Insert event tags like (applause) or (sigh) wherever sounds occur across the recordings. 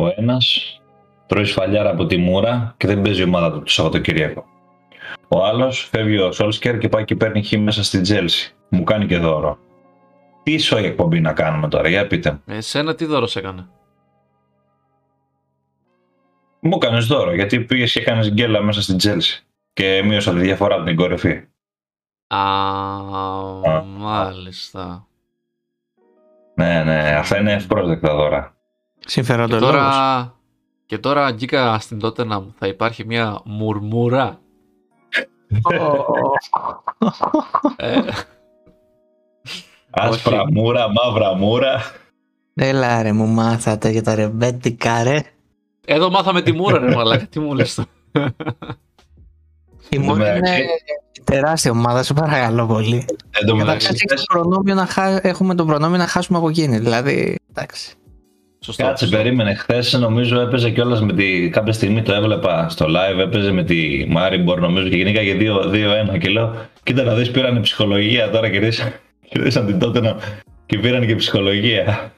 Ο ένας τρώει σφαλιάρα από τη μούρα και δεν παίζει η ομάδα του το Σαββατοκύριακο. Ο άλλος φεύγει ο Σόλσκιερ και πάει και παίρνει Χ μέσα στην Τζέλση. Μου κάνει και δώρο. Τι η εκπομπή να κάνουμε τώρα, για πείτε μου. Εσένα τι δώρο σε έκανε; Μου έκανες δώρο, γιατί πήγες και έκανες γκέλα μέσα στην Τζέλση. Και μείωσα τη διαφορά από την κορυφή. Α, μάλιστα. Ναι, ναι, αυτά είναι ευπρόσδεκτα δώρα. Και τώρα, και τώρα αγγίκα στην τότε να θα υπάρχει μια μουρμούρα. Ε. Άσπρα μούρα, μαύρα μούρα. Έλα ρε, μου μάθατε για τα ρεμπέτικα ρε. Εδώ μάθαμε τη μούρα ρε μαλάκα, τι μου λες το. Η Μούρα είναι τεράστια ομάδα, σε παρακαλώ πολύ. Καταρχάς έχουμε το προνόμιο να χάσουμε από εκείνη, δηλαδή, εντάξει. Σωστό. Κάτσε, περίμενε. Χθες νομίζω έπαιζε κιόλας με τη. Κάποια στιγμή το έβλεπα στο live, έπαιζε με τη Μάριμπορ νομίζω και γενικά 2-1 και λέω: Κοίτα να δεις, πήραν ψυχολογία τώρα κερδίσαν, (laughs) κερδίσαν την τότε και πήραν και ψυχολογία.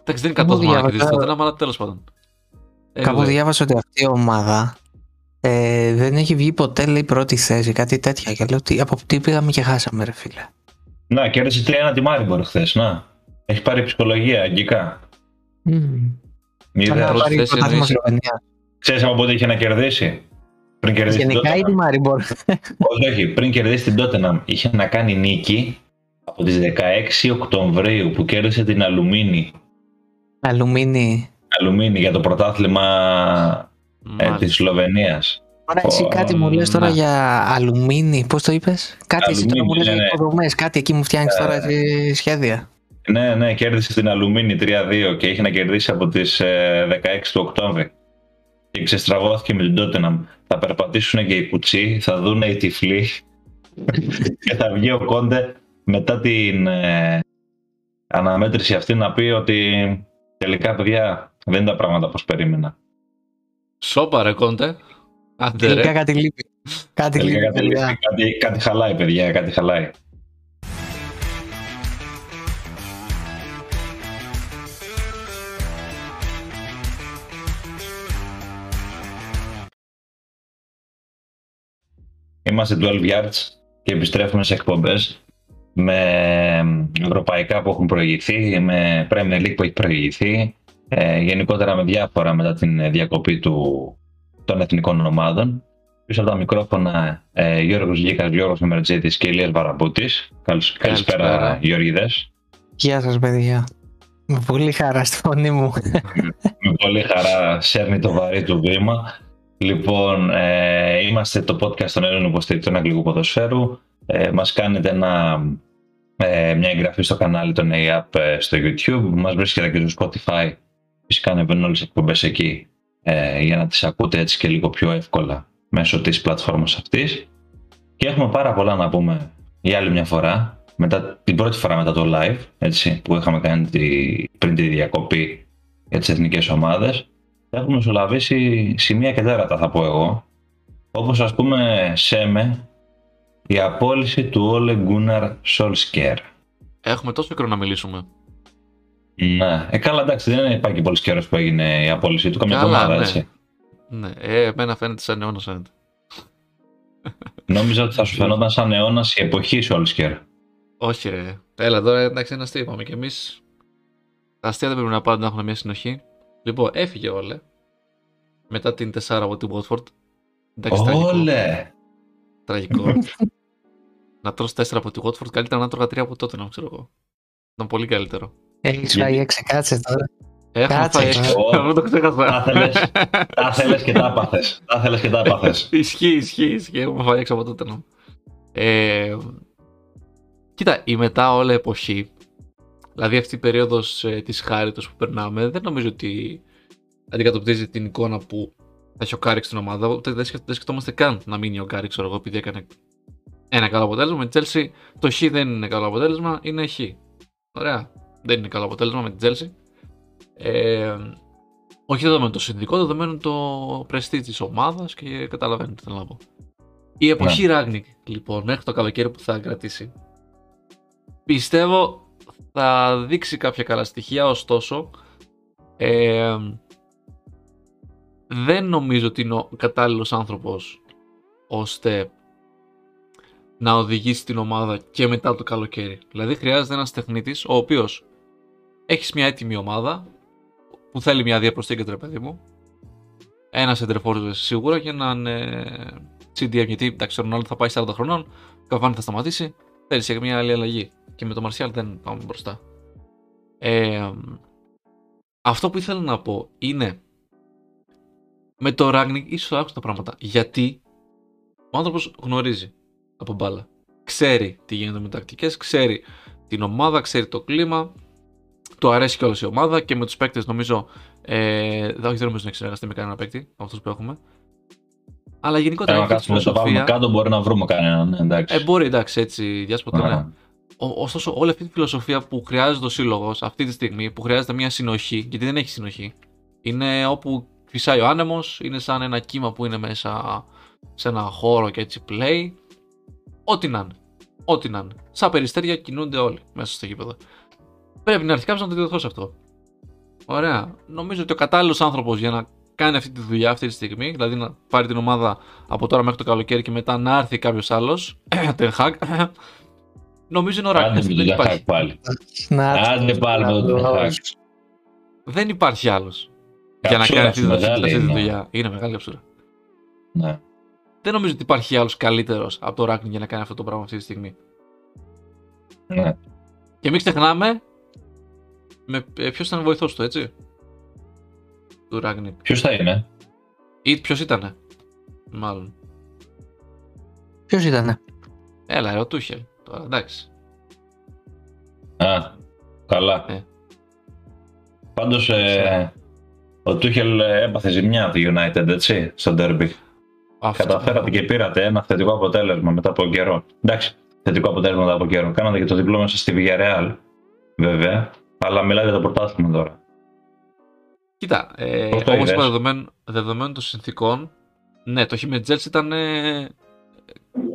Εντάξει, δεν είναι κακός να κερδίσει τότε, αλλά τέλος πάντων. Κάπου διάβασα ότι αυτή η ομάδα ε, δεν έχει βγει ποτέ λέει πρώτη θέση, κάτι τέτοια. Και λέω ότι από τι πήγαμε και χάσαμε, ρε φίλε. Να, κέρδισε 3-1 τη Μάριμπορ χθες. Να. Έχεις πάρει ψυχολογία αγγικά. Mm. Είδα. Ξέρεις από πότε είχε να κερδίσει; Πριν κερδίσει Γενικά ή τη Μάριμπορ. Όχι, όχι. Πριν κερδίσει την Τότεναμ είχε να κάνει νίκη από τις 16 Οκτωβρίου που κέρδισε την Αλουμίνη. Αλουμίνη. Αλουμίνη για το πρωτάθλημα ε, της Σλοβενίας. Τώρα εσύ κάτι μου λες τώρα για αλουμίνη, πώς το είπες; Κάτι εσύ τώρα μου λες για ναι, ναι. υποδομές, κάτι εκεί μου φτιάχνεις τώρα ε, σχέδια. Ναι, ναι, κέρδισε την Αλουμίνη 3-2 και έχει να κερδίσει από τις 16 ε, του Οκτώβρη. Και ξεστραβώθηκε με την Τότεναμ. Θα περπατήσουν και οι κουτσί, θα δουν οι τυφλοί (laughs) και θα βγει ο Κόντε μετά την ε, αναμέτρηση αυτή να πει ότι τελικά παιδιά δεν είναι τα πράγματα όπως περίμενα. Σόπα ρε Κόντε. Τελικά κάτι λείπει. Κάτι λείπει. Κάτι, κάτι χαλάει παιδιά, κάτι χαλάει. Είμαστε 12 Yards και επιστρέφουμε σε εκπομπές με ευρωπαϊκά που έχουν προηγηθεί, με Premier League που έχει προηγηθεί, ε, γενικότερα με διάφορα μετά την διακοπή του, των εθνικών ομάδων. Πίσω από τα μικρόφωνα ε, Γιώργος Γίκας, Γιώργος Μερτζέτης και Ηλίας Βαραμπούτης. Καλησπέρα, Καλησπέρα Γιώργηδες. Γεια σας παιδιά. Με πολύ χαρά στη φωνή μου. (laughs) με πολύ χαρά σέρνει το βαρύ του βήμα. Λοιπόν, ε, είμαστε το podcast των Έλληνων υποστηρικτών Αγγλικού Ποδοσφαίρου. Ε, μας κάνετε ένα, ε, μια εγγραφή στο κανάλι των ΑΕΑΠ ε, στο YouTube. Μας βρίσκεται και στο Spotify. Φυσικά ανεβαίνουν όλες τις εκπομπές εκεί ε, για να τις ακούτε έτσι και λίγο πιο εύκολα μέσω της πλατφόρμας αυτής. Και έχουμε πάρα πολλά να πούμε για άλλη μια φορά. Μετά, την πρώτη φορά μετά το live, έτσι, που είχαμε κάνει τη, πριν τη διακοπή για τις εθνικές ομάδες έχουμε μεσολαβήσει σημεία και τέρατα θα πω εγώ. Όπως ας πούμε ΣΕΜΕ, η απόλυση του Όλε Γκούναρ Σολσκέρ. Έχουμε τόσο καιρό να μιλήσουμε. Ναι, ε, καλά εντάξει, δεν υπάρχει πολύ καιρός που έγινε η απόλυση του, καμιά εβδομάδα ναι. έτσι. Ναι, ε, εμένα φαίνεται σαν αιώνα φαίνεται. Νόμιζα ότι θα σου φαινόταν σαν αιώνα η εποχή Σολσκέρ. Όχι, ρε. Έλα, εδώ εντάξει, ένα αστείο είπαμε κι εμείς. Τα αστεία δεν πρέπει να πάντα να έχουν μια συνοχή. Λοιπόν, έφυγε όλε. Μετά την 4 από την Watford. Όλε! Τραγικό. (laughs) να τρως 4 από την Watford, καλύτερα να τρώγα 3 από τότε, να ξέρω εγώ. Ήταν πολύ καλύτερο. Έχεις φάει 6, κάτσε τώρα. Έχω φάει 6, δεν το ξέχασα. Τα θέλες και τα έπαθες. Τα θέλες και τα έπαθες. (laughs) Ισχύει, ισχύει, ισχύει. Έχω φάει 6 από τότε. Ε, κοίτα, η μετά Όλε εποχή Δηλαδή αυτή η περίοδος ε, της χάριτος που περνάμε δεν νομίζω ότι αντικατοπτρίζει την εικόνα που θα έχει ο Κάρικ στην ομάδα. Ούτε δεν, σκεφτόμαστε καν να μείνει ο Κάρικ εγώ επειδή έκανε ένα καλό αποτέλεσμα. Με την Chelsea το Χ δεν είναι καλό αποτέλεσμα, είναι Χ. Ωραία. Δεν είναι καλό αποτέλεσμα με την Chelsea. Ε, όχι δεδομένων των συνθηκών, δεδομένο το πρεστίζ της ομάδας και καταλαβαίνετε τι θέλω να πω. Η εποχή ναι. Ράγνικ, λοιπόν, μέχρι το καλοκαίρι που θα κρατήσει. Πιστεύω θα δείξει κάποια καλά στοιχεία, ωστόσο Ε, δεν νομίζω ότι είναι ο κατάλληλος άνθρωπος ώστε να οδηγήσει την ομάδα και μετά το καλοκαίρι. Δηλαδή χρειάζεται ένας τεχνίτης ο οποίος έχεις μια έτοιμη ομάδα που θέλει μια διαπροστήκη ρε παιδί μου. Ένας εντρεφόρ σίγουρα και έναν ε, CDM γιατί εντάξει ο Ρονάλντο θα πάει 40 χρονών, ο Καβάνι θα σταματήσει, θέλει και μια άλλη αλλαγή. Και με το Μαρσιάλ δεν πάμε μπροστά. Ε, αυτό που ήθελα να πω είναι με το Ragnick ίσως άκουσα τα πράγματα. Γιατί ο άνθρωπος γνωρίζει από μπάλα. Ξέρει τι γίνεται με τακτικές, ξέρει την ομάδα, ξέρει το κλίμα. Του αρέσει κιόλας η ομάδα και με τους παίκτες νομίζω. Ε, δεν νομίζω να συνεργαστεί με κανένα παίκτη από αυτούς που έχουμε. Αλλά γενικότερα. Αν κάτσουμε το πάμε κάτω, μπορεί να βρούμε κανέναν. Ναι, εντάξει. Ε, μπορεί, εντάξει, έτσι διάσποτα. Ναι. Ωστόσο, όλη αυτή τη φιλοσοφία που χρειάζεται ο σύλλογος αυτή τη στιγμή, που χρειάζεται μια συνοχή, γιατί δεν έχει συνοχή, είναι όπου φυσάει ο άνεμος, είναι σαν ένα κύμα που είναι μέσα σε ένα χώρο και έτσι play. Ό,τι να είναι. Ό,τι να είναι. Σαν περιστέρια κινούνται όλοι μέσα στο γήπεδο. Πρέπει να έρθει κάποιο να το διδοθώσει αυτό. Ωραία. Νομίζω ότι ο κατάλληλος άνθρωπος για να κάνει αυτή τη δουλειά αυτή τη στιγμή, δηλαδή να πάρει την ομάδα από τώρα μέχρι το καλοκαίρι και μετά να έρθει κάποιος άλλος. (clears throat) Τενχάκ. Νομίζω είναι ο Ράκνη. Δεν υπάρχει. Πάλι. Άντε πάλι Δεν υπάρχει άλλος. Για να κάνεις αυτή τη δουλειά. Είναι μεγάλη αψούρα. Ναι. Δεν νομίζω ότι υπάρχει άλλος καλύτερος από το Ράκνη για να κάνει αυτό το πράγμα αυτή τη στιγμή. Ναι. Και μην ξεχνάμε. Με, ε, ποιος ήταν βοηθός του, έτσι; Του Ράγνικ. Ποιος θα είναι; Ή ποιος ήτανε; Μάλλον. Ποιος ήτανε; Έλα, ο Τούχελ. Τώρα εντάξει. Α, καλά. Ε. Πάντως ε, ο Τούχελ έπαθε ζημιά από το United, έτσι, στο Derby. Αυτό. Καταφέρατε και πήρατε ένα θετικό αποτέλεσμα μετά από καιρό. Εντάξει, θετικό αποτέλεσμα μετά από καιρό. Κάνατε και το διπλό μέσα στη Villarreal, βέβαια. Αλλά μιλάτε για το πρωτάθλημα τώρα. Κοίτα, ε, όπως είπα, δεδομένου, δεδομένου των συνθήκων, ναι, το χ ήταν ε,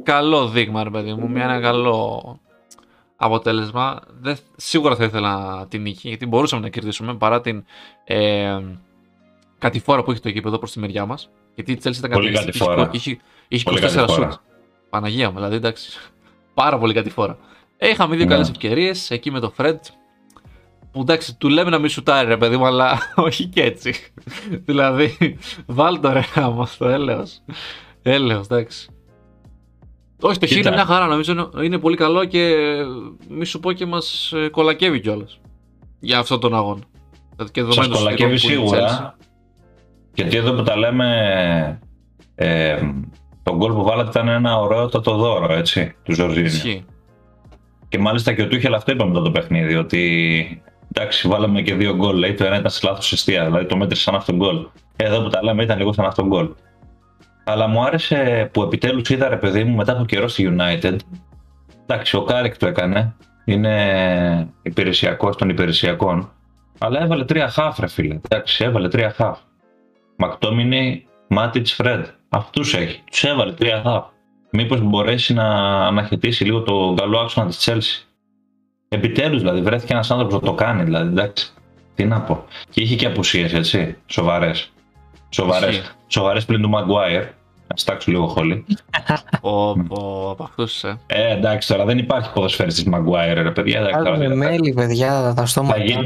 καλό δείγμα, ρε παιδί μου. Μια, ένα καλό αποτέλεσμα. Δεν, σίγουρα θα ήθελα την νίκη, γιατί μπορούσαμε να κερδίσουμε παρά την ε, κατηφόρα που έχει το γήπεδο προς τη μεριά μας. Γιατί η Τσέλση ήταν πολύ κατηφόρα. Είχε, είχε, είχε 24 σουτ. Παναγία μου, δηλαδή εντάξει. Πάρα πολύ κατηφόρα. Ε, είχαμε δύο ναι. καλές ευκαιρίες εκεί με το Φρέντ. Που εντάξει, του λέμε να μην σουτάρει ρε παιδί μου, αλλά (laughs) όχι και έτσι. δηλαδή, βάλ το ρε άμα στο έλεος. Έλεος, εντάξει. Όχι, το χ είναι μια χαρά, νομίζω είναι πολύ καλό και μη σου πω και μας ε, κολακεύει κιόλας για αυτόν τον αγώνα. Και Σας κολακεύει σίγουρα, γιατί εδώ που τα λέμε, ε, το γκολ που βάλατε ήταν ένα ωραίο το δώρο, έτσι, του Ζορζίνη. Και μάλιστα και ο Τούχελ αυτό είπαμε το παιχνίδι, ότι εντάξει, βάλαμε και δύο γκολ. Λέει το ένα ήταν σε λάθος αιστεία, δηλαδή το μέτρησε σαν αυτόν γκολ. Εδώ που τα λέμε ήταν λίγο σαν αυτόν γκολ. Αλλά μου άρεσε που επιτέλους είδα ρε παιδί μου μετά από καιρό στη United. Εντάξει, ο Κάρικ το έκανε. Είναι υπηρεσιακός των υπηρεσιακών. Αλλά έβαλε τρία χαφ, ρε φίλε. Εντάξει, έβαλε τρία χαφ. Μακτόμινι, Μάτιτς, Φρέντ. Αυτούς έχει. Τους έβαλε τρία χαφ. Μήπως μπορέσει να αναχαιτίσει λίγο το καλό άξονα της Chelsea. Επιτέλους δηλαδή, βρέθηκε ένας άνθρωπος να το κάνει. Δηλαδή, εντάξει. Τι να πω. Και είχε και απουσίες, έτσι. Σοβαρές. Σοβαρές. Σοβαρές πλην του Maguire. Να στάξω λίγο χολή. Ο, από αυτούς, ε. ε. εντάξει τώρα δεν υπάρχει ποδοσφαίριστη Maguire, ρε παιδιά. Με μέλη, παιδιά, θα στο θα, γίνω,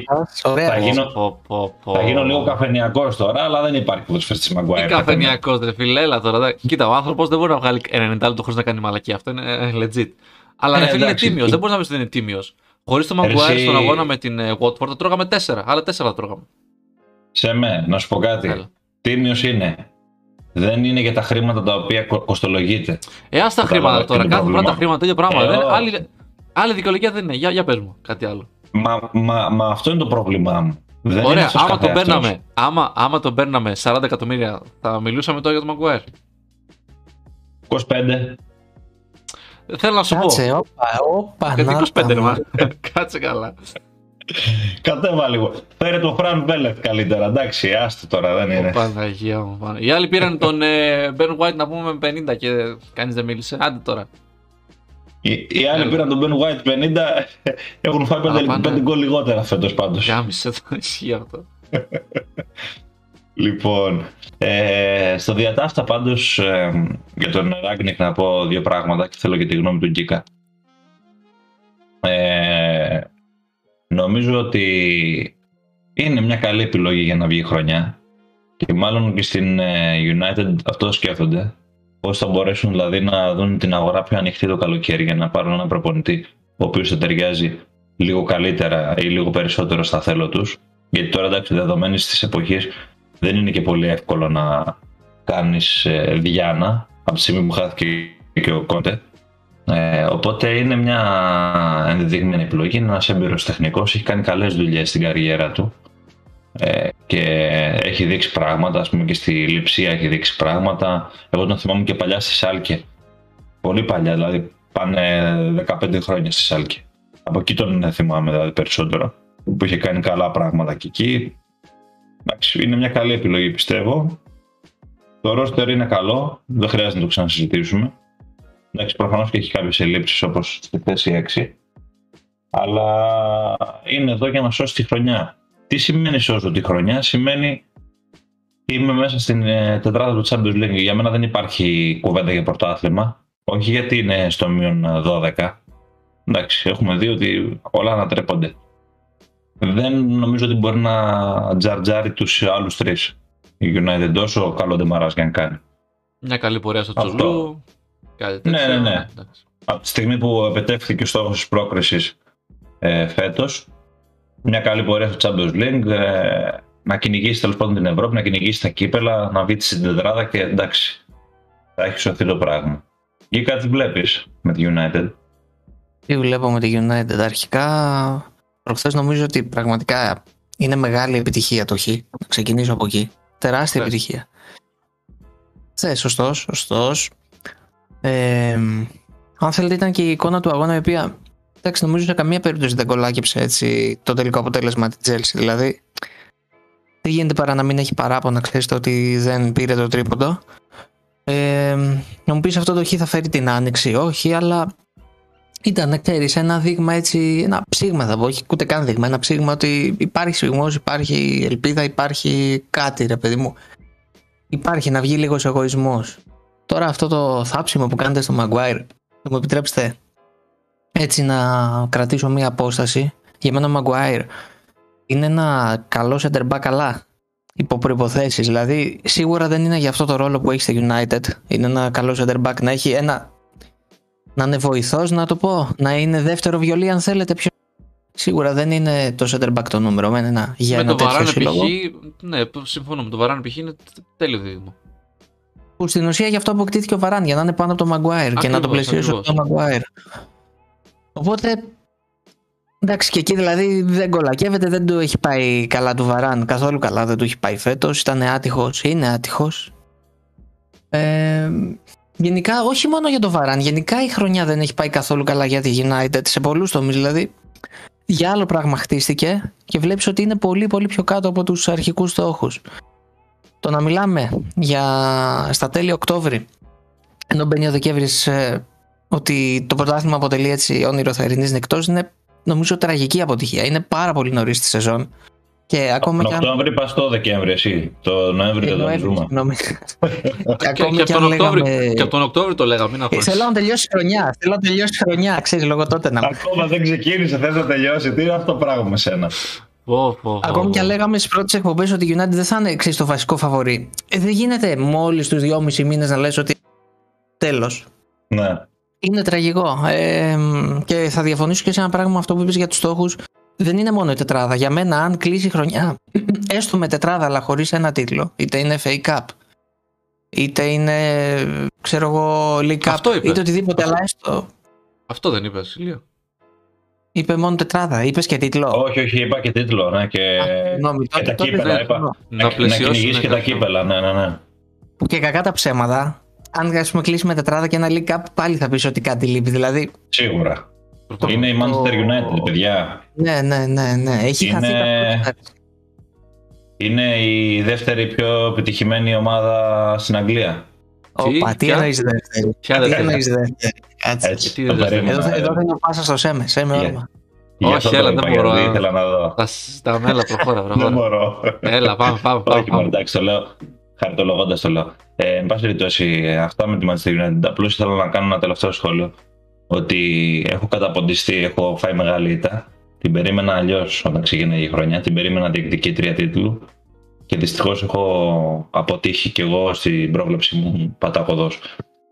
θα, γίνω, θα γίνω λίγο καφενιακός τώρα, αλλά δεν υπάρχει ποδοσφαίριστη Maguire. Τι καφενιακός, ρε φίλε, τώρα. Κοίτα, ο άνθρωπος δεν μπορεί να βγάλει 90 λεπτό χωρίς να κάνει μαλακή. Αυτό είναι ε, legit. Αλλά ε, φίλε είναι τίμιος. Δεν μπορείς να πεις ότι είναι τίμιος. Χωρίς το Maguire στον αγώνα με την ε, Watford θα τρώγαμε 4. Άλλα 4 θα τρώγαμε. Σε με, να σου πω κάτι. Τίμιος είναι. Δεν είναι για τα χρήματα τα οποία κοστολογείται. Ε, ας τα χρήματα τώρα. Κάθε φορά τα χρήματα τέτοιο πράγμα. Ε, δεν, άλλη, άλλη δικαιολογία δεν είναι. Για, για πες μου κάτι άλλο. Μα, μα, μα αυτό είναι το πρόβλημά μου. Δεν Ωραία, άμα τον, παίρναμε, άμα, άμα τον παίρναμε 40 εκατομμύρια, θα μιλούσαμε τώρα για τον Maguire. 25. Θέλω να σου Κάτσε, πω. Όπα, όπα, Γιατί 25 μα. (laughs) Κάτσε καλά. Κατέβα λίγο. Φέρε τον Φραν Βέλεφ καλύτερα. Εντάξει, άστο τώρα, δεν είναι. Παναγία μου. Οι άλλοι πήραν τον Ben White να πούμε με 50 και κανείς δεν μίλησε. Άντε τώρα. Οι, οι άλλοι πήραν τον Ben White 50, (laughs) έχουν φάει 5 γκολ λιγότερα φέτος πάντως. Γάμισε το, ισχύει αυτό. (laughs) λοιπόν, ε, στο διατάφτα πάντως ε, για τον Ράγκνικ να πω δύο πράγματα και θέλω και τη γνώμη του Γκίκα. Ε, νομίζω ότι είναι μια καλή επιλογή για να βγει χρονιά και μάλλον και στην ε, United αυτό σκέφτονται. Πώς θα μπορέσουν δηλαδή να δουν την αγορά πιο ανοιχτή το καλοκαίρι για να πάρουν έναν προπονητή ο οποίος θα ταιριάζει λίγο καλύτερα ή λίγο περισσότερο στα θέλω τους. Γιατί τώρα εντάξει, δεδομένης της εποχής δεν είναι και πολύ εύκολο να κάνεις ε, διάνα από τη στιγμή που χάθηκε και ο Κόντε. Ε, οπότε είναι μια ενδεδειγμένη επιλογή. Είναι ένας έμπειρος τεχνικός, έχει κάνει καλές δουλειές στην καριέρα του ε, και έχει δείξει πράγματα. Α πούμε και στη Λιψία έχει δείξει πράγματα. Εγώ τον θυμάμαι και παλιά στη Σάλκε. Πολύ παλιά, δηλαδή πάνε 15 χρόνια στη Σάλκε. Από εκεί τον θυμάμαι δηλαδή περισσότερο. Που είχε κάνει καλά πράγματα και εκεί. Εντάξει, είναι μια καλή επιλογή πιστεύω. Το ρόστερ είναι καλό, δεν χρειάζεται να το ξανασυζητήσουμε. Εντάξει, προφανώς και έχει κάποιες ελλείψεις όπως στη θέση 6. Αλλά είναι εδώ για να σώσει τη χρονιά. Τι σημαίνει σώζω τη χρονιά, σημαίνει είμαι μέσα στην ε, τετράδα του Champions League. Για μένα δεν υπάρχει κουβέντα για πρωτάθλημα. Όχι γιατί είναι στο μείον 12. Εντάξει, έχουμε δει ότι όλα ανατρέπονται. Δεν νομίζω ότι μπορεί να τζαρτζάρει τους άλλους τρεις. Η United τόσο καλό δεν και αν κάνει. Μια καλή πορεία στο Τσουλού. Κάτι ναι, ναι, ναι. Από τη στιγμή που επετέφθηκε ο στόχος της πρόκρισης ε, φέτος, μια καλή πορεία στο Champions League, ε, να κυνηγήσει τέλος πάντων την Ευρώπη, να κυνηγήσει τα κύπελα, να βγει στην τετράδα και εντάξει, θα έχει σωθεί το πράγμα. Ή κάτι βλέπεις με τη United. Τι βλέπω με τη United αρχικά. Προχθές νομίζω ότι πραγματικά είναι μεγάλη επιτυχία το Χ. Να ξεκινήσω από εκεί. Τεράστια yeah. επιτυχία. Ναι, σωστός, σωστός. Ε, αν θέλετε, ήταν και η εικόνα του αγώνα η οποία εντάξει, νομίζω σε καμία περίπτωση δεν κολάκεψε έτσι το τελικό αποτέλεσμα της Chelsea. Δηλαδή, δεν γίνεται παρά να μην έχει παράπονα, ξέρετε ότι δεν πήρε το τρίποντο. Ε, να μου πεις αυτό το χ θα φέρει την άνοιξη, όχι, αλλά ήταν, ξέρεις, ένα δείγμα έτσι, ένα ψήγμα θα πω, όχι ούτε καν δείγμα, ένα ψήγμα ότι υπάρχει σφιγμός, υπάρχει ελπίδα, υπάρχει κάτι, ρε παιδί μου. Υπάρχει να βγει λίγος εγωισμός. Τώρα αυτό το θάψιμο που κάνετε στο Maguire, θα μου επιτρέψετε έτσι να κρατήσω μία απόσταση. Για μένα ο Maguire είναι ένα καλό center back αλλά υπό προποθέσει. Δηλαδή, σίγουρα δεν είναι για αυτό το ρόλο που έχει στο United. Είναι ένα καλό center back να έχει ένα. Να είναι βοηθός, να το πω. Να είναι δεύτερο βιολί, αν θέλετε. Πιο... Σίγουρα δεν είναι το center back το νούμερο. Με, ένα, για με ένα το Βαράνε π.χ. Ναι, συμφωνώ με το Βαράνε π.χ. είναι τέλειο δίδυμο. Που στην ουσία γι' αυτό αποκτήθηκε ο Βαράν, για να είναι πάνω από το Maguire και να το πλαισιώσει το Maguire. Οπότε Εντάξει, και εκεί δηλαδή δεν κολακεύεται, δεν του έχει πάει καλά του Βαράν. Καθόλου καλά δεν του έχει πάει φέτος. Ήταν άτυχος, είναι άτυχος. Ε, γενικά, όχι μόνο για το Βαράν, γενικά η χρονιά δεν έχει πάει καθόλου καλά για τη United σε πολλούς τομείς. Δηλαδή, για άλλο πράγμα χτίστηκε και βλέπεις ότι είναι πολύ πολύ πιο κάτω από τους αρχικούς στόχους. Το να μιλάμε για στα τέλη Οκτώβρη, ενώ μπαίνει ο Δεκέμβρης, ε, ότι το πρωτάθλημα αποτελεί έτσι όνειρο θερινή νεκτός, είναι νομίζω τραγική αποτυχία. Είναι πάρα πολύ νωρίς τη σεζόν. Και ακόμα τον Οκτώβρη αν... πας το Δεκέμβρη, εσύ. Το Νοέμβρη δεν το ζούμε. και, ακόμη (laughs) και, και, τον Οκτώβρη, λέγαμε... και από τον Οκτώβρη το λέγαμε. Μην Θέλω να τελειώσει χρονιά. Θέλω να τελειώσει χρονιά, ξέρεις, λόγω τότε να. Ακόμα δεν ξεκίνησε, θες να τελειώσει. Τι είναι αυτό το πράγμα με σένα; Ακόμη και αν λέγαμε στις πρώτες εκπομπές ότι η United δεν θα είναι ξέρεις, το βασικό φαβορή. Ε, δεν γίνεται μόλις τους δυόμισι μήνες να λες ότι. Τέλος. Ναι. Είναι τραγικό. Ε, και θα διαφωνήσω και σε ένα πράγμα αυτό που είπες για τους στόχους. Δεν είναι μόνο η τετράδα. Για μένα, αν κλείσει η χρονιά, (clears throat) έστω με τετράδα αλλά χωρίς ένα τίτλο, είτε είναι FA Cup, είτε είναι ξέρω εγώ League Cup, είτε οτιδήποτε, αλλά έστω. Αυτό δεν είπες, Ηλία. Είπε μόνο τετράδα, είπες και τίτλο. Όχι, όχι, είπα και τίτλο, ναι, και, Α, και τα κύπελα. Είπα. Να, να, να κυνηγήσεις και τα κύπελα, ναι, ναι, ναι. Που και κακά τα ψέματα, αν ας πούμε, κλείσει με τετράδα και ένα League Cup, πάλι θα πεις ότι κάτι λείπει. Δηλαδή... Σίγουρα. είναι η Manchester United, παιδιά. Ναι, ναι, ναι, ναι. Έχει είναι... χαθεί Είναι η δεύτερη πιο επιτυχημένη ομάδα στην Αγγλία. Ωπα, τι εννοείς δεύτερη; Ποια δεύτερη; Τι εννοείς δεύτερη. Κάτσε. Εδώ θα είναι ο Πάσα στο Σέμε. Σέμε όνομα. Γι' Όχι, αυτό έλα, το δεν είπα, μπορώ. γιατί ήθελα να δω. Τα συζητάμε, έλα, προχώρα, (laughs) Δεν προχώρα. μπορώ. έλα, πάμε, πάμε, πάμε. Όχι, μόνο εντάξει, το λέω. Χαριτολογώντα το λέω. Ε, εν πάση περιπτώσει, αυτά με τη Manchester United. Απλώς ήθελα να κάνω ένα τελευταίο σχόλιο. Ότι έχω καταποντιστεί, έχω φάει μεγάλη ήττα. Την περίμενα αλλιώς όταν ξεκίνησε η χρονιά. Την περίμενα διεκδικήτρια τίτλου. Και δυστυχώς έχω αποτύχει κι εγώ στην πρόβλεψη μου πατακοδό.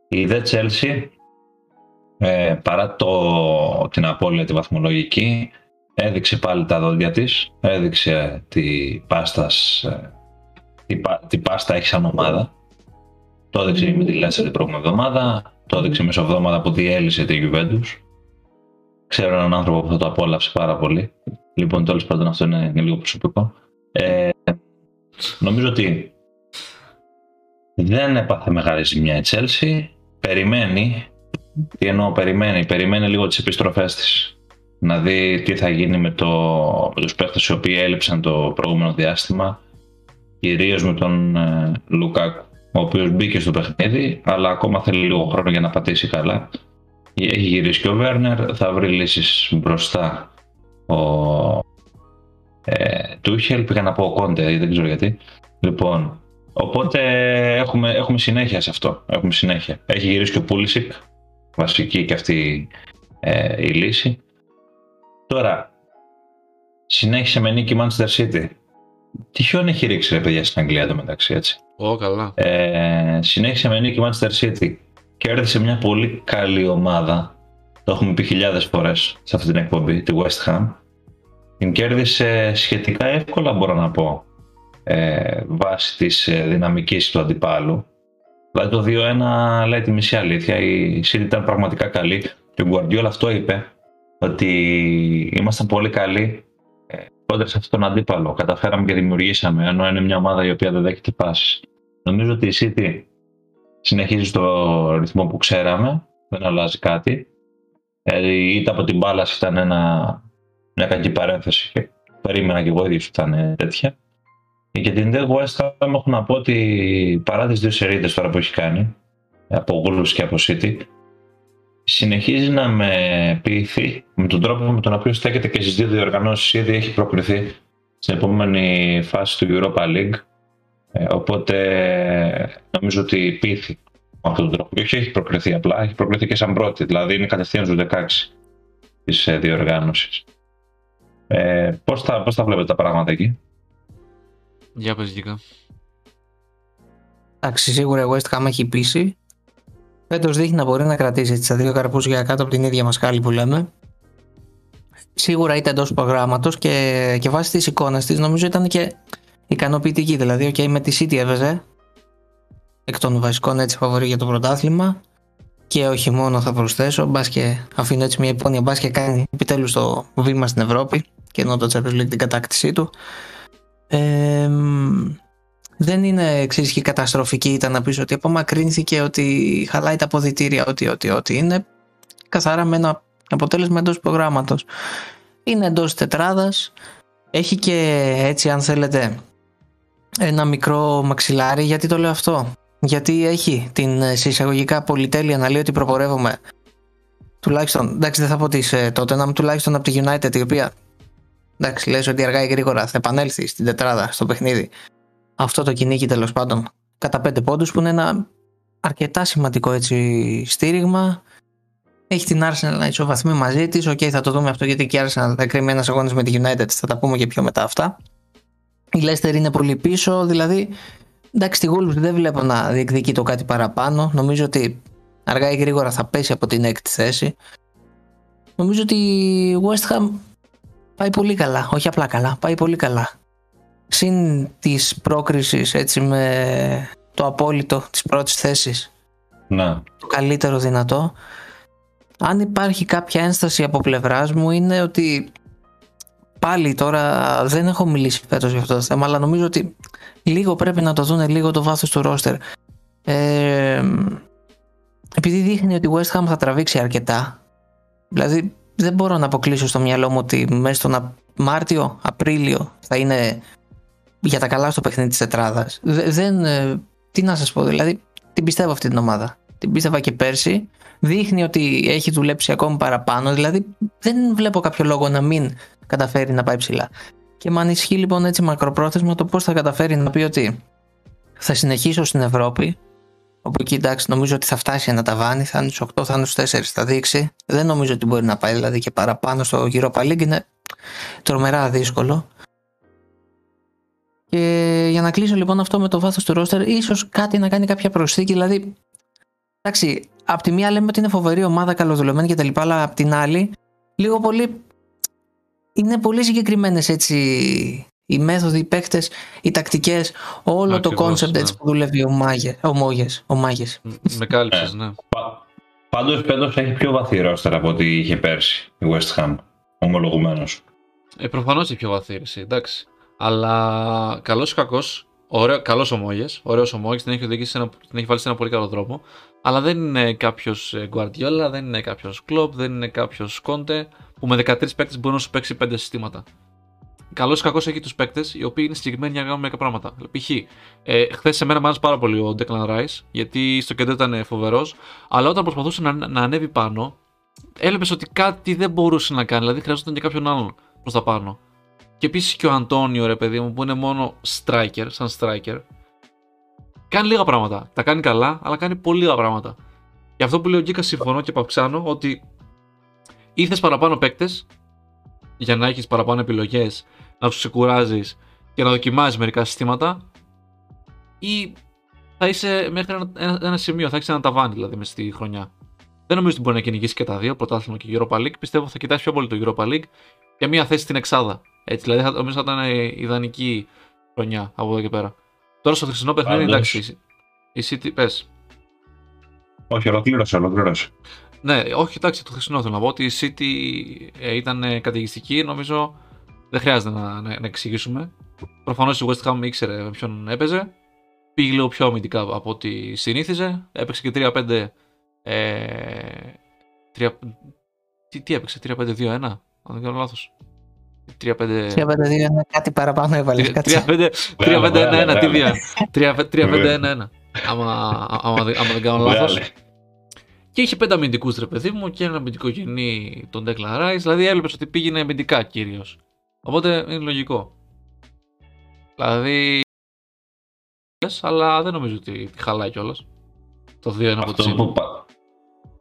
Η δε Chelsea, ε, παρά το, την απώλεια τη βαθμολογική, έδειξε πάλι τα δόντια της, έδειξε τι πάστας, ε, τι, πα- τι πάστα έχει σαν ομάδα. Το έδειξε με τη Leicester την προηγούμενη εβδομάδα, το έδειξε μεσοβδόμαδα που διέλυσε τη Juventus. Ξέρω έναν άνθρωπο που θα το απόλαυσε πάρα πολύ. Λοιπόν, τέλος πάντων αυτό είναι, είναι λίγο προσωπικό. Ε, νομίζω ότι δεν έπαθε μεγάλη ζημιά η Chelsea. Περιμένει, τι εννοώ περιμένει, περιμένει λίγο τις επιστροφές της. Να δει τι θα γίνει με, το, με τους παίχτες οι οποίοι έλειψαν το προηγούμενο διάστημα. Κυρίως με τον ε, Λουκάκου, ο οποίος μπήκε στο παιχνίδι, αλλά ακόμα θέλει λίγο χρόνο για να πατήσει καλά. Έχει γυρίσει και ο Βέρνερ, θα βρει λύσεις μπροστά ο ε, Τούχελ, πήγα να πω ο Κόντε, δεν ξέρω γιατί. Λοιπόν, οπότε έχουμε, έχουμε συνέχεια σε αυτό. Έχουμε συνέχεια. Έχει γυρίσει και ο Πούλησικ, βασική και αυτή ε, η λύση. Τώρα, συνέχισε με νίκη Manchester City. Τι χιόν έχει ρίξει ρε παιδιά στην Αγγλία το μεταξύ έτσι; Ω, καλά. Ε, συνέχισε με νίκη Manchester City. Κέρδισε μια πολύ καλή ομάδα. Το έχουμε πει χιλιάδες φορές σε αυτή την εκπομπή, τη West Ham. Την κέρδισε σχετικά εύκολα μπορώ να πω ε, βάσει της ε, δυναμικής του αντιπάλου. Δηλαδή το 2-1 λέει τη μισή αλήθεια. Η City ήταν πραγματικά καλή και ο Guardiola αυτό είπε ότι ήμασταν πολύ καλοί ε, κόντρα σε αυτόν τον αντίπαλο. Καταφέραμε και δημιουργήσαμε, ενώ είναι μια ομάδα η οποία δεν δέχεται πάσεις. Νομίζω ότι η City συνεχίζει στο ρυθμό που ξέραμε, δεν αλλάζει κάτι. Ε, η ήττα από την μπάλα ήταν ένα, μια κακή παρένθεση και περίμενα και εγώ ίδιος ότι ήταν τέτοια. Για την The West Ham έχω να πω ότι παρά τις δύο σερίδες τώρα που έχει κάνει, από Wolves και από City, συνεχίζει να με ποιηθεί με τον τρόπο με τον οποίο στέκεται και στις δύο διοργανώσεις ήδη έχει προκριθεί στην επόμενη φάση του Europa League. Ε, οπότε νομίζω ότι πείθει με αυτόν τον τρόπο. Και όχι έχει προκριθεί απλά, έχει προκριθεί και σαν πρώτη. Δηλαδή είναι κατευθείαν στους 16 της ε, διοργάνωσης. Ε, πώς, θα, πώς θα βλέπετε τα πράγματα εκεί; Για πες Γίκα. Εντάξει, σίγουρα η West Ham έχει πείσει. Φέτος δείχνει να μπορεί να κρατήσει τι δύο καρπούζια κάτω από την ίδια μασκάλη που λέμε. Σίγουρα ήταν εντός προγράμματος και, και βάσει της εικόνας της νομίζω ήταν και ικανοποιητική. Δηλαδή, OK, με τη City έβαιζε εκ των βασικών έτσι φαβορή για το πρωτάθλημα. Και όχι μόνο θα προσθέσω, μπας και αφήνω έτσι μια υπόνοια, μπας και κάνει επιτέλους το βήμα στην Ευρώπη και ενώ το Champions League την κατάκτησή του. Ε, δεν είναι εξίσχυ και καταστροφική ήταν να πεις ότι απομακρύνθηκε, ότι χαλάει τα αποδητήρια, ότι, ότι, ότι είναι καθαρά με ένα αποτέλεσμα εντός προγράμματος. Είναι εντός τετράδας, έχει και έτσι αν θέλετε ένα μικρό μαξιλάρι, γιατί το λέω αυτό; Γιατί έχει την ε, συσσαγωγικά πολυτέλεια να λέει ότι προπορεύομαι τουλάχιστον, εντάξει δεν θα πω της ε, τότε, να τουλάχιστον από τη United η οποία εντάξει λες ότι αργά ή γρήγορα θα επανέλθει στην τετράδα στο παιχνίδι. Αυτό το κυνήγι τέλος πάντων κατά πέντε πόντους που είναι ένα αρκετά σημαντικό έτσι στήριγμα. Έχει την Arsenal να ισοβαθμεί μαζί της. Οκ θα το δούμε αυτό γιατί και η Arsenal θα κρίνει ένας αγώνας με τη United. Θα τα πούμε και πιο μετά αυτά. Η Leicester είναι πολύ πίσω δηλαδή εντάξει τη Wolves δεν βλέπω να διεκδικεί το κάτι παραπάνω. Νομίζω ότι αργά ή γρήγορα θα πέσει από την έκτη θέση. Νομίζω ότι η West Ham πάει πολύ καλά όχι απλά καλά πάει πολύ καλά. Συν της πρόκρισης έτσι με το απόλυτο της πρώτης θέσης. Ναι. το καλύτερο δυνατό. Αν υπάρχει κάποια ένσταση από πλευράς μου είναι ότι πάλι τώρα δεν έχω μιλήσει φέτος για αυτό το θέμα αλλά νομίζω ότι λίγο πρέπει να το δούνε λίγο το βάθος του ρόστερ. Ε, επειδή δείχνει ότι η West Ham θα τραβήξει αρκετά δηλαδή δεν μπορώ να αποκλείσω στο μυαλό μου ότι μέσα στον Μάρτιο, Απρίλιο θα είναι για τα καλά στο παιχνίδι της τετράδας. Δεν, ε, τι να σας πω, δηλαδή την πιστεύω αυτή την ομάδα. την πίστευα και πέρσι. Δείχνει ότι έχει δουλέψει ακόμη παραπάνω. Δηλαδή δεν βλέπω κάποιο λόγο να μην καταφέρει να πάει ψηλά. Και με ανισχύει λοιπόν έτσι μακροπρόθεσμα το πώς θα καταφέρει να πει ότι θα συνεχίσω στην Ευρώπη. Όπου εκεί εντάξει νομίζω ότι θα φτάσει ένα ταβάνι, θα είναι στους 8, θα είναι στους 4, θα δείξει. Δεν νομίζω ότι μπορεί να πάει δηλαδή και παραπάνω στο Europa League. Είναι τρομερά δύσκολο. Και για να κλείσω λοιπόν αυτό με το βάθος του ρόστερ, ίσως κάτι να κάνει κάποια προσθήκη, δηλαδή εντάξει, απ' τη μία λέμε ότι είναι φοβερή ομάδα, καλοδουλεμένη κτλ. Αλλά απ' την άλλη, λίγο πολύ. Είναι πολύ συγκεκριμένες έτσι οι μέθοδοι, οι παίκτες, οι τακτικές, όλο το concept ναι. που δουλεύει ο Μάγες. Ο Μόγες. Με κάλυψες, ναι. Πάντως φέτος έχει πιο βαθύ ρόστερ από ό,τι είχε πέρσι η West Ham. Ομολογουμένως. Ε, Προφανώς έχει πιο βαθύ, εντάξει. Αλλά καλός ή κακός, καλός ο Μόγες, ωραίος ο Μόγες, την, έχει την έχει βάλει σε ένα πολύ καλό δρόμο. Αλλά δεν είναι κάποιος Guardiola, δεν είναι κάποιος Klopp, δεν είναι κάποιος Conte που με 13 παίκτες μπορεί να σου παίξει 5 συστήματα. Καλός ή κακός έχει τους παίκτες οι οποίοι είναι συγκεκριμένοι για να κάνουν μερικά πράγματα. Π.χ. Ε, Χθες σε μένα μου άρεσε πάρα πολύ ο Declan Rice, γιατί στο κέντρο ήταν φοβερός, αλλά όταν προσπαθούσε να, να ανέβει πάνω, έλεπε ότι κάτι δεν μπορούσε να κάνει, δηλαδή χρειαζόταν και κάποιον άλλον προς τα πάνω. Και επίσης και ο Αντώνιο, ρε παιδί μου, που είναι μόνο striker, σαν striker. Κάνει λίγα πράγματα. Τα κάνει καλά, αλλά κάνει πολύ λίγα πράγματα. Γι' αυτό που λέω Γκίκα συμφωνώ και παυξάνω ότι ήρθε παραπάνω παίκτες για να έχεις παραπάνω επιλογές, να τους ξεκουράζεις και να δοκιμάζεις μερικά συστήματα, ή θα είσαι μέχρι ένα, ένα, σημείο, θα έχεις ένα ταβάνι δηλαδή μες στη χρονιά. Δεν νομίζω ότι μπορεί να κυνηγήσεις και τα δύο, πρωτάθλημα και Europa League. Πιστεύω θα κοιτάξει πιο πολύ το Europa League για μια θέση στην Εξάδα. Έτσι, δηλαδή θα, νομίζω θα ήταν ιδανική χρονιά από εδώ και πέρα. Τώρα στο χθεσινό παιχνίδι, εντάξει. Η City, πες. Όχι, ολοκλήρωσε, ολοκλήρωσε. Ναι, όχι, εντάξει, το χθεσινό θέλω να πω ότι η City ε, ήταν καταιγιστική. Νομίζω δεν χρειάζεται να, να, να εξηγήσουμε. Προφανώς η West Ham ήξερε με ποιον έπαιζε. Πήγε λίγο πιο αμυντικά από ό,τι συνήθιζε. Έπαιξε και 3-5. Ε, 3, τι, τι έπαιξε, 3-5-2-1, αν δεν κάνω λάθος. 3-5-2 είναι κάτι παραπάνω έβαλες. 3-5-1-1, τι βία. 3-5-1-1. Άμα δεν κάνω λάθος. Και είχε πέντε αμυντικούς ρε παιδί μου και ένα αμυντικό γεννή τον Declan Rice. Δηλαδή έβλεπες ότι πήγαινε αμυντικά κυρίως. Οπότε είναι λογικό. Δηλαδή. Αλλά δεν νομίζω ότι χαλάει κιόλας. Το 2-1 από το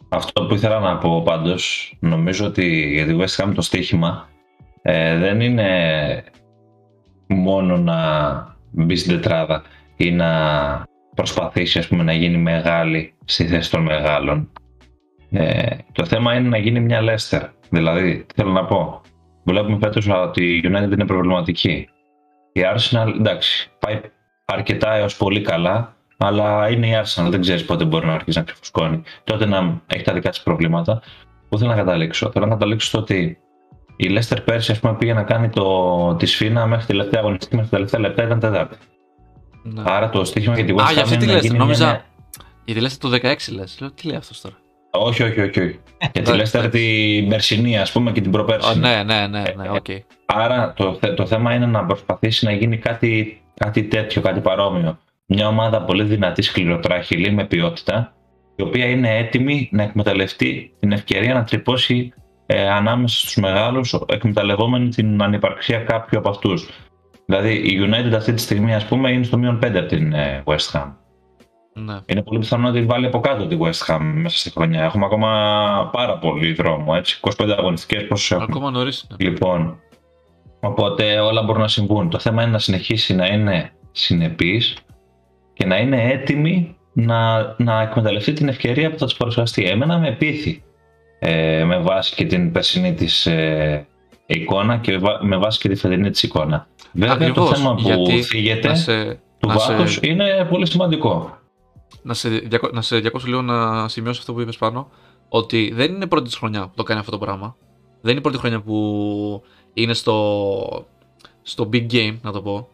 Αυτό που ήθελα να πω πάντως, νομίζω ότι για τη West Ham το στοίχημα ε, δεν είναι μόνο να μπει στην τετράδα ή να προσπαθήσεις ας πούμε, να γίνει μεγάλη στη θέση των μεγάλων. Ε, το θέμα είναι να γίνει μια Leicester. Δηλαδή, τι θέλω να πω; Βλέπουμε φέτος ότι η United είναι προβληματική. Η Arsenal, εντάξει, πάει αρκετά έως πολύ καλά, αλλά είναι η Arsenal, δεν ξέρεις πότε μπορεί να αρχίσει να ξεφουσκώνει. Τότε να έχει τα δικά της προβλήματα. Πού θέλω να καταλήξω. Θέλω να καταλήξω στο ότι η Leicester πέρσι, ας πούμε, πήγε να κάνει το, τη σφίνα μέχρι τη τελευταία αγωνιστική, μέχρι τα τελευταία λεπτά ήταν τέταρτη. Ναι. Άρα το στοίχημα για τη West Ham. Α, για αυτή τη Leicester, νόμιζα. Μια... Για τη Leicester το 16 λες. Λέω, τι λέει αυτός τώρα; Όχι, όχι, όχι. όχι. για τη Leicester την περσινή, ας πούμε, και την προπέρσινη. Oh, ναι, ναι, ναι, ναι, okay. Άρα το, το θέμα είναι να προσπαθήσει να γίνει κάτι, κάτι τέτοιο, κάτι παρόμοιο. Μια ομάδα πολύ δυνατή, σκληροτράχηλη, με ποιότητα, η οποία είναι έτοιμη να εκμεταλλευτεί την ευκαιρία να τρυπώσει ε, ανάμεσα στους μεγάλους εκμεταλλευόμενοι την ανυπαρξία κάποιου από αυτούς. Δηλαδή η United αυτή τη στιγμή ας πούμε είναι στο μείον 5 από την ε, West Ham. Ναι. Είναι πολύ πιθανό να την βάλει από κάτω τη West Ham μέσα στη χρονιά. Έχουμε ακόμα πάρα πολύ δρόμο, έτσι. 25 αγωνιστικές πόσες έχουμε. Ακόμα νωρίς. Ναι. Λοιπόν, οπότε όλα μπορούν να συμβούν. Το θέμα είναι να συνεχίσει να είναι συνεπής και να είναι έτοιμη να, να εκμεταλλευτεί την ευκαιρία που θα της παρουσιαστεί. Εμένα με πείθει ε, με βάση και την περσινή της ε, εικόνα και με βάση και τη φετινή της εικόνα. Βέβαια το θέμα που θίγεται του βάθους είναι πολύ σημαντικό. Να σε, να σε διακόσω λίγο να σημειώσω αυτό που είπες πάνω, ότι δεν είναι πρώτη χρονιά που το κάνει αυτό το πράγμα. Δεν είναι πρώτη χρονιά που είναι στο, στο big game, να το πω.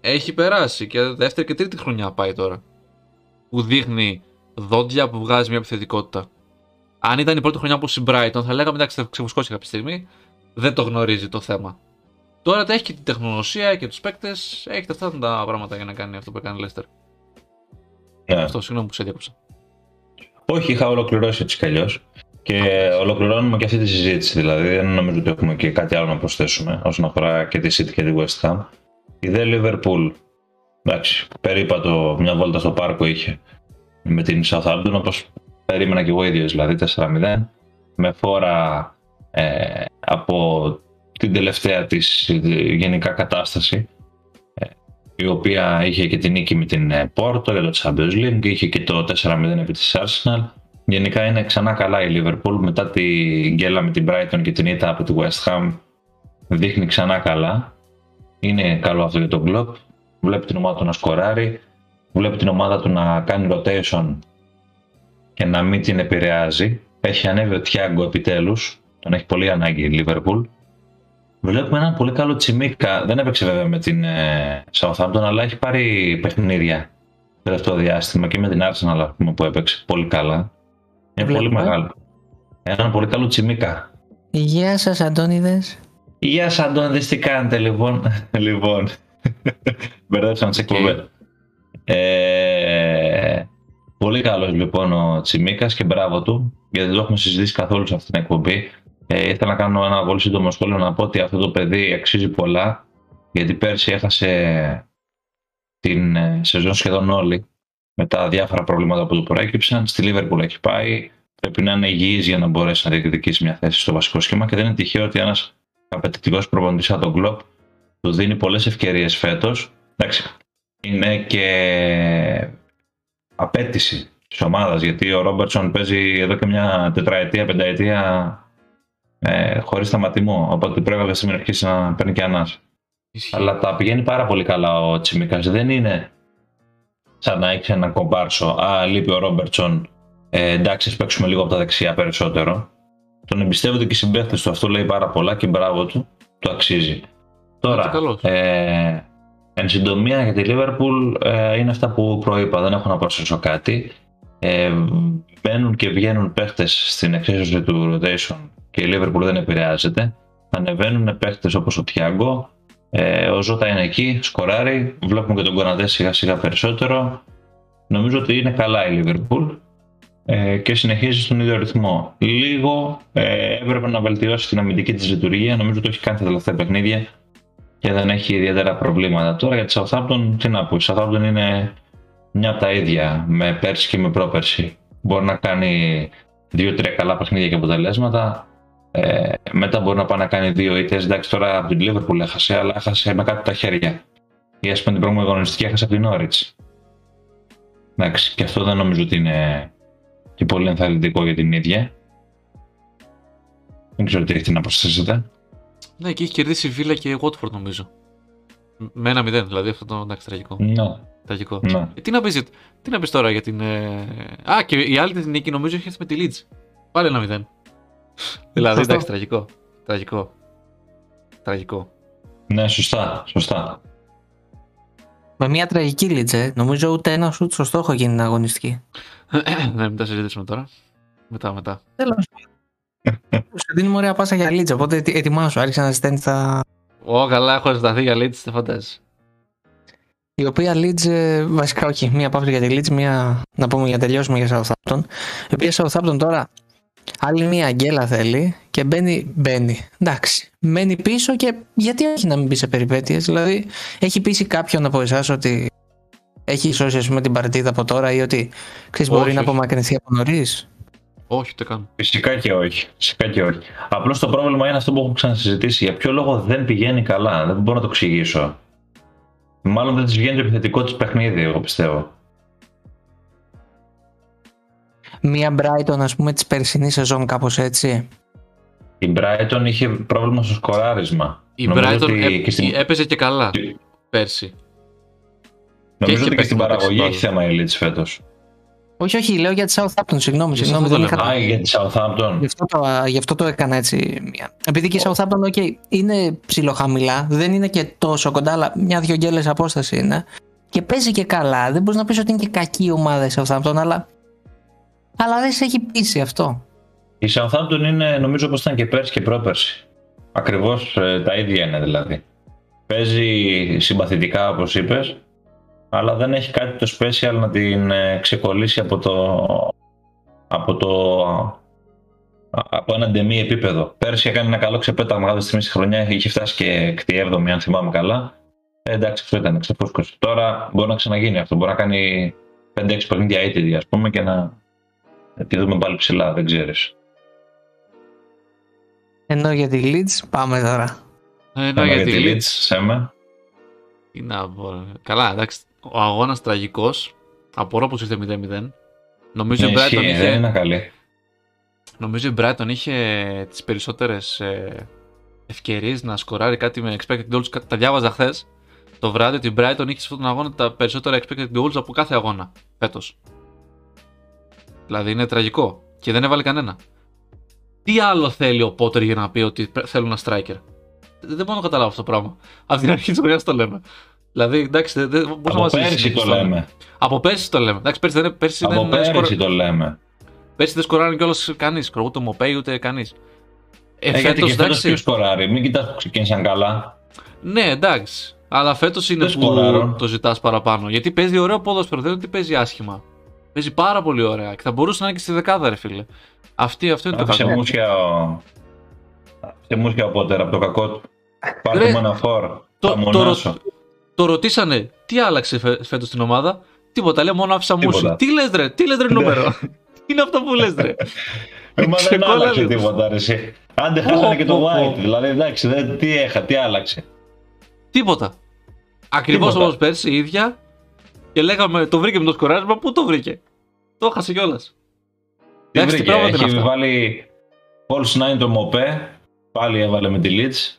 Έχει περάσει και δεύτερη και τρίτη χρονιά πάει τώρα. Που δείχνει δόντια που βγάζει μια επιθετικότητα αν ήταν η πρώτη χρονιά όπως η Brighton, θα λέγαμε εντάξει, θα ξεφουσκώσει κάποια στιγμή. Δεν το γνωρίζει το θέμα. Τώρα τα έχει και την τεχνολογία και τους παίκτες. Έχει αυτά τα πράγματα για να κάνει αυτό που έκανε η Leicester. Yeah. Αυτό, συγγνώμη που σε διάκοψα. Όχι, είχα ολοκληρώσει έτσι κι αλλιώς. Και ολοκληρώνουμε και αυτή τη συζήτηση. Δηλαδή, δεν νομίζω ότι έχουμε και κάτι άλλο να προσθέσουμε όσον αφορά και τη City και τη West Ham. Η δε Liverpool, εντάξει, περίπατο μια βόλτα στο πάρκο είχε με την Southampton, όπως περίμενα και εγώ ίδιος, δηλαδή 4-0, με φόρα ε, από την τελευταία της γενικά κατάσταση, ε, η οποία είχε και την νίκη με την Πόρτο για το Champions League, είχε και το 4-0 επί της Arsenal. Γενικά είναι ξανά καλά η Liverpool μετά τη γκέλα με την Brighton και την ήττα από τη West Ham. Δείχνει ξανά καλά. Είναι καλό αυτό για τον κλοπ. Βλέπει την ομάδα του να σκοράρει. Βλέπει την ομάδα του να κάνει rotation και να μην την επηρεάζει. Έχει ανέβει ο Τιάγκο επιτέλους. Τον έχει πολύ ανάγκη η Liverpool. Βλέπουμε έναν πολύ καλό Τσιμίκα. Δεν έπαιξε βέβαια με την ε, Southampton, αλλά έχει πάρει παιχνίδια το τελευταίο διάστημα και με την Arsenal που έπαιξε πολύ καλά. Είναι πολύ μεγάλο. Έναν πολύ καλό Τσιμίκα. Γεια σας Αντώνιδες. Γεια σας Αντώνιδες, τι κάνετε λοιπόν; (laughs) λοιπόν, (laughs) μπερδέψαμε τις εκπομπές. Ε, πολύ καλός λοιπόν ο Τσιμίκας και μπράβο του, γιατί δεν το έχουμε συζητήσει καθόλου σε αυτή την εκπομπή. Ε, ήθελα να κάνω ένα πολύ σύντομο σχόλιο να πω ότι αυτό το παιδί αξίζει πολλά, γιατί πέρσι έχασε την ε, σεζόν σχεδόν όλη με τα διάφορα προβλήματα που του προέκυψαν. Στη Λίβερπουλ έχει πάει. Πρέπει να είναι υγιής για να μπορέσει να διεκδικήσει μια θέση στο βασικό σχήμα και δεν είναι τυχαίο ότι ένας απαιτητικός προπονητής σαν τον Κλοπ του δίνει πολλές ευκαιρίες φέτος. Είναι και απέτηση της ομάδας γιατί ο Ρόμπερτσον παίζει εδώ και μια τετραετία, πενταετία ε, χωρίς σταματημό. Οπότε πρέπει κάποια στιγμή να αρχίσει να παίρνει και ανάσα. Αλλά τα πηγαίνει πάρα πολύ καλά ο Τσιμίκας. Δεν είναι σαν να έχει ένα κομπάρσο. Α, λείπει ο Ρόμπερτσον. Ε, εντάξει, ας παίξουμε λίγο από τα δεξιά περισσότερο. Τον εμπιστεύονται και οι συμπαίχτες του. Αυτό λέει πάρα πολλά και μπράβο του. Το αξίζει. Τώρα, ε, εν συντομία για τη Liverpool ε, είναι αυτά που προείπα. Δεν έχω να προσθέσω κάτι. Ε, μπαίνουν και βγαίνουν παίχτες στην εξίσωση του rotation και η Liverpool δεν επηρεάζεται. Ανεβαίνουν παίχτε όπως ο Thiago, ε, ο Ζώτα είναι εκεί, σκοράρει. Βλέπουμε και τον Κοναντέ σιγά σιγά περισσότερο. Νομίζω ότι είναι καλά η Liverpool ε, και συνεχίζει στον ίδιο ρυθμό. Λίγο ε, έπρεπε να βελτιώσει την αμυντική της λειτουργία. Νομίζω ότι το έχει κάνει τα τελευταία παιχνίδια και δεν έχει ιδιαίτερα προβλήματα. Τώρα για τη Southampton, τι να πω, η Southampton είναι μια από τα ίδια με πέρσι και με πρόπερσι. Μπορεί να κάνει δύο-τρία καλά παιχνίδια και αποτελέσματα. Ε, μετά μπορεί να πάει να κάνει δύο ήττε. Εντάξει, τώρα από την Liverpool έχασε, αλλά έχασε με κάτι τα χέρια. Η α την προηγούμενη αγωνιστική έχασε από την Norwich. Εντάξει, και αυτό δεν νομίζω ότι είναι και πολύ ενθαρρυντικό για την ίδια. Δεν ξέρω τι έχετε να προσθέσετε. Ναι, και έχει κερδίσει η Βίλα και η Watford νομίζω. Με ένα μηδέν, δηλαδή αυτό το εντάξει, τραγικό. Ναι. Τραγικό. Ναι. Ε, τι, να πεις, τι να πεις τώρα για την. Ε... Α, και η άλλη την νίκη νομίζω έχει έρθει με τη Leeds. Πάλι ένα μηδέν. Δηλαδή, εντάξει, τραγικό. Τραγικό. Τραγικό. Ναι, σωστά. σωστά. Με μια τραγική λίτσε. Νομίζω ούτε ένα σουτ στο στόχο γίνει αγωνιστική. (clears throat) ναι, μην τα συζητήσουμε τώρα. Μετά, μετά. Τέλο Σου δίνουμε ωραία πάσα για λίτσε, οπότε ετοιμάσου. Άρχισε να στέλνει τα. Ω, καλά, έχω ζηταθεί για λίτσε, δεν φαντάζεσαι. Η οποία Leeds, ε, βασικά όχι, μία πάυση για τη Leeds, μία να πούμε για τελειώσουμε για Southampton. Η οποία Southampton τώρα Άλλη μία αγγέλα θέλει και μπαίνει, μπαίνει. Εντάξει. Μένει πίσω και γιατί όχι να μην μπει σε περιπέτειες. Δηλαδή, έχει πείσει κάποιον από εσάς ότι έχει σώσει ας πούμε, την παρτίδα από τώρα ή ότι ξέρεις, μπορεί να απομακρυνθεί από νωρίς; Όχι, ούτε καν. Φυσικά και όχι. Φυσικά και όχι. Απλώς το πρόβλημα είναι αυτό που έχω ξανασυζητήσει. Για ποιο λόγο δεν πηγαίνει καλά; Δεν μπορώ να το εξηγήσω. Μάλλον δεν της βγαίνει το επιθετικό της παιχνίδι, εγώ πιστεύω. Μία Brighton, ας πούμε, της περσινής σεζόν, κάπως έτσι. Η Brighton είχε πρόβλημα στο σκοράρισμα. Η Brighton έ... στην... έπαιζε και καλά πέρσι. Νομίζω και ότι και στην παραγωγή έχει θέμα η Leeds φέτος. Όχι, όχι, λέω για τη Southampton, συγγνώμη. συγγνώμη δεν είχα... Α, για τη Southampton. Γι' αυτό, το, γι αυτό το έκανα έτσι. Επειδή και η Southampton, okay, είναι ψιλοχαμηλά, δεν είναι και τόσο κοντά, αλλά μια-δυο γκέλες απόσταση είναι. Και παίζει και καλά. Δεν μπορείς να πεις ότι είναι και κακή ομάδα η Southampton, αλλά αλλά δεν σε έχει πείσει αυτό. Η Southampton είναι νομίζω πως ήταν και πέρσι και πρόπερσι. Ακριβώς ε, τα ίδια είναι δηλαδή. Παίζει συμπαθητικά όπως είπες, αλλά δεν έχει κάτι το special να την ε, ξεκολλήσει από το, από το από ένα ντεμή επίπεδο. Πέρσι έκανε ένα καλό ξεπέταγμα κάποια στιγμή στη χρονιά, είχε φτάσει και εκτη 7 αν θυμάμαι καλά. Ε, εντάξει, αυτό ήταν ξεφούσκωση. Τώρα μπορεί να ξαναγίνει αυτό. Μπορεί να κάνει 5-6 παιχνίδια έτοιμη, ας πούμε, και να τη δούμε πάλι ψηλά, δεν ξέρεις. Ενώ για τη Leeds πάμε τώρα. Ε, ενώ για, τη Leeds, Σέμε. Τι να πω. Καλά, εντάξει. Ο αγώνας τραγικός. Απορώ πως ήρθε 0-0. Νομίζω η Ναι, Brighton ισχύει, είχε. δεν είναι καλή. Νομίζω η Brighton είχε τις περισσότερες ε, ευκαιρίες να σκοράρει κάτι με expected goals. Τα διάβαζα χθες το βράδυ ότι η Brighton είχε σε αυτόν τον αγώνα τα περισσότερα expected goals από κάθε αγώνα φέτος. Δηλαδή είναι τραγικό και δεν έβαλε κανένα. Τι άλλο θέλει ο Πότερ για να πει ότι πρέ- θέλουν ένα striker; Δεν δεν μπορώ να καταλάβω αυτό το πράγμα. Από την αρχή της χρονιάς το λέμε. Δηλαδή, εντάξει, δεν, δεν πώς να Από μας πέρσι το συνεχίσουμε. λέμε. Από πέρσι το λέμε. Εντάξει, πέρσι δεν, πέρσι Από δεν, σκορα- πέρσι το λέμε. Πέρσι δεν σκοράρει κιόλας κανείς. Ούτε ο Μοπέι ούτε κανείς. Ε, Ε, γιατί φέτος, και φέτος εντάξει. ποιος σκοράρει; Μην κοιτάς που ξεκίνησαν καλά. Ναι, εντάξει. Αλλά φέτος είναι Δεν που σκοράρουν. το ζητάς παραπάνω. Γιατί παίζει ωραίο ποδόσφαιρο, δεν είναι ότι παίζει άσχημα. Παίζει πάρα πολύ ωραία και θα μπορούσε να είναι και στη δεκάδα, ρε φίλε. Αυτή, αυτό είναι το Άφησε κακό. μουσια ο... Άφησε μουσια ο Πότερ από το κακό του. Πάρτε Ρε, μου ένα φόρ. το- Θα το μονάσω. Το ρωτήσανε τι άλλαξε φε, φέτος στην ομάδα; Τίποτα, λέει μόνο άφησα μουσι. Τίποτα. Τι λες, ρε, τι λες, ρε νούμερο; τι (laughs) είναι αυτό που λες, ρε. Ε, Μα δεν Ξεκόλλα άλλαξε λίγο. τίποτα ρε εσύ. Άντε Πω, χάσανε και το πω, πω. White. Δηλαδή εντάξει, δεν, τι έχα, τι άλλαξε. Τίποτα. Ακριβώς Τίποτα. όπως πέρσι η ίδια. Και λέγαμε, το βρήκε με το σκοράρισμα. Πού το βρήκε; Το έχασε κιόλας. Τι Εντάξει, τι βρήκε, πράγματα είναι έχει αυτά. βάλει Paul Snyder το Μοπέ, πάλι έβαλε με τη Leeds.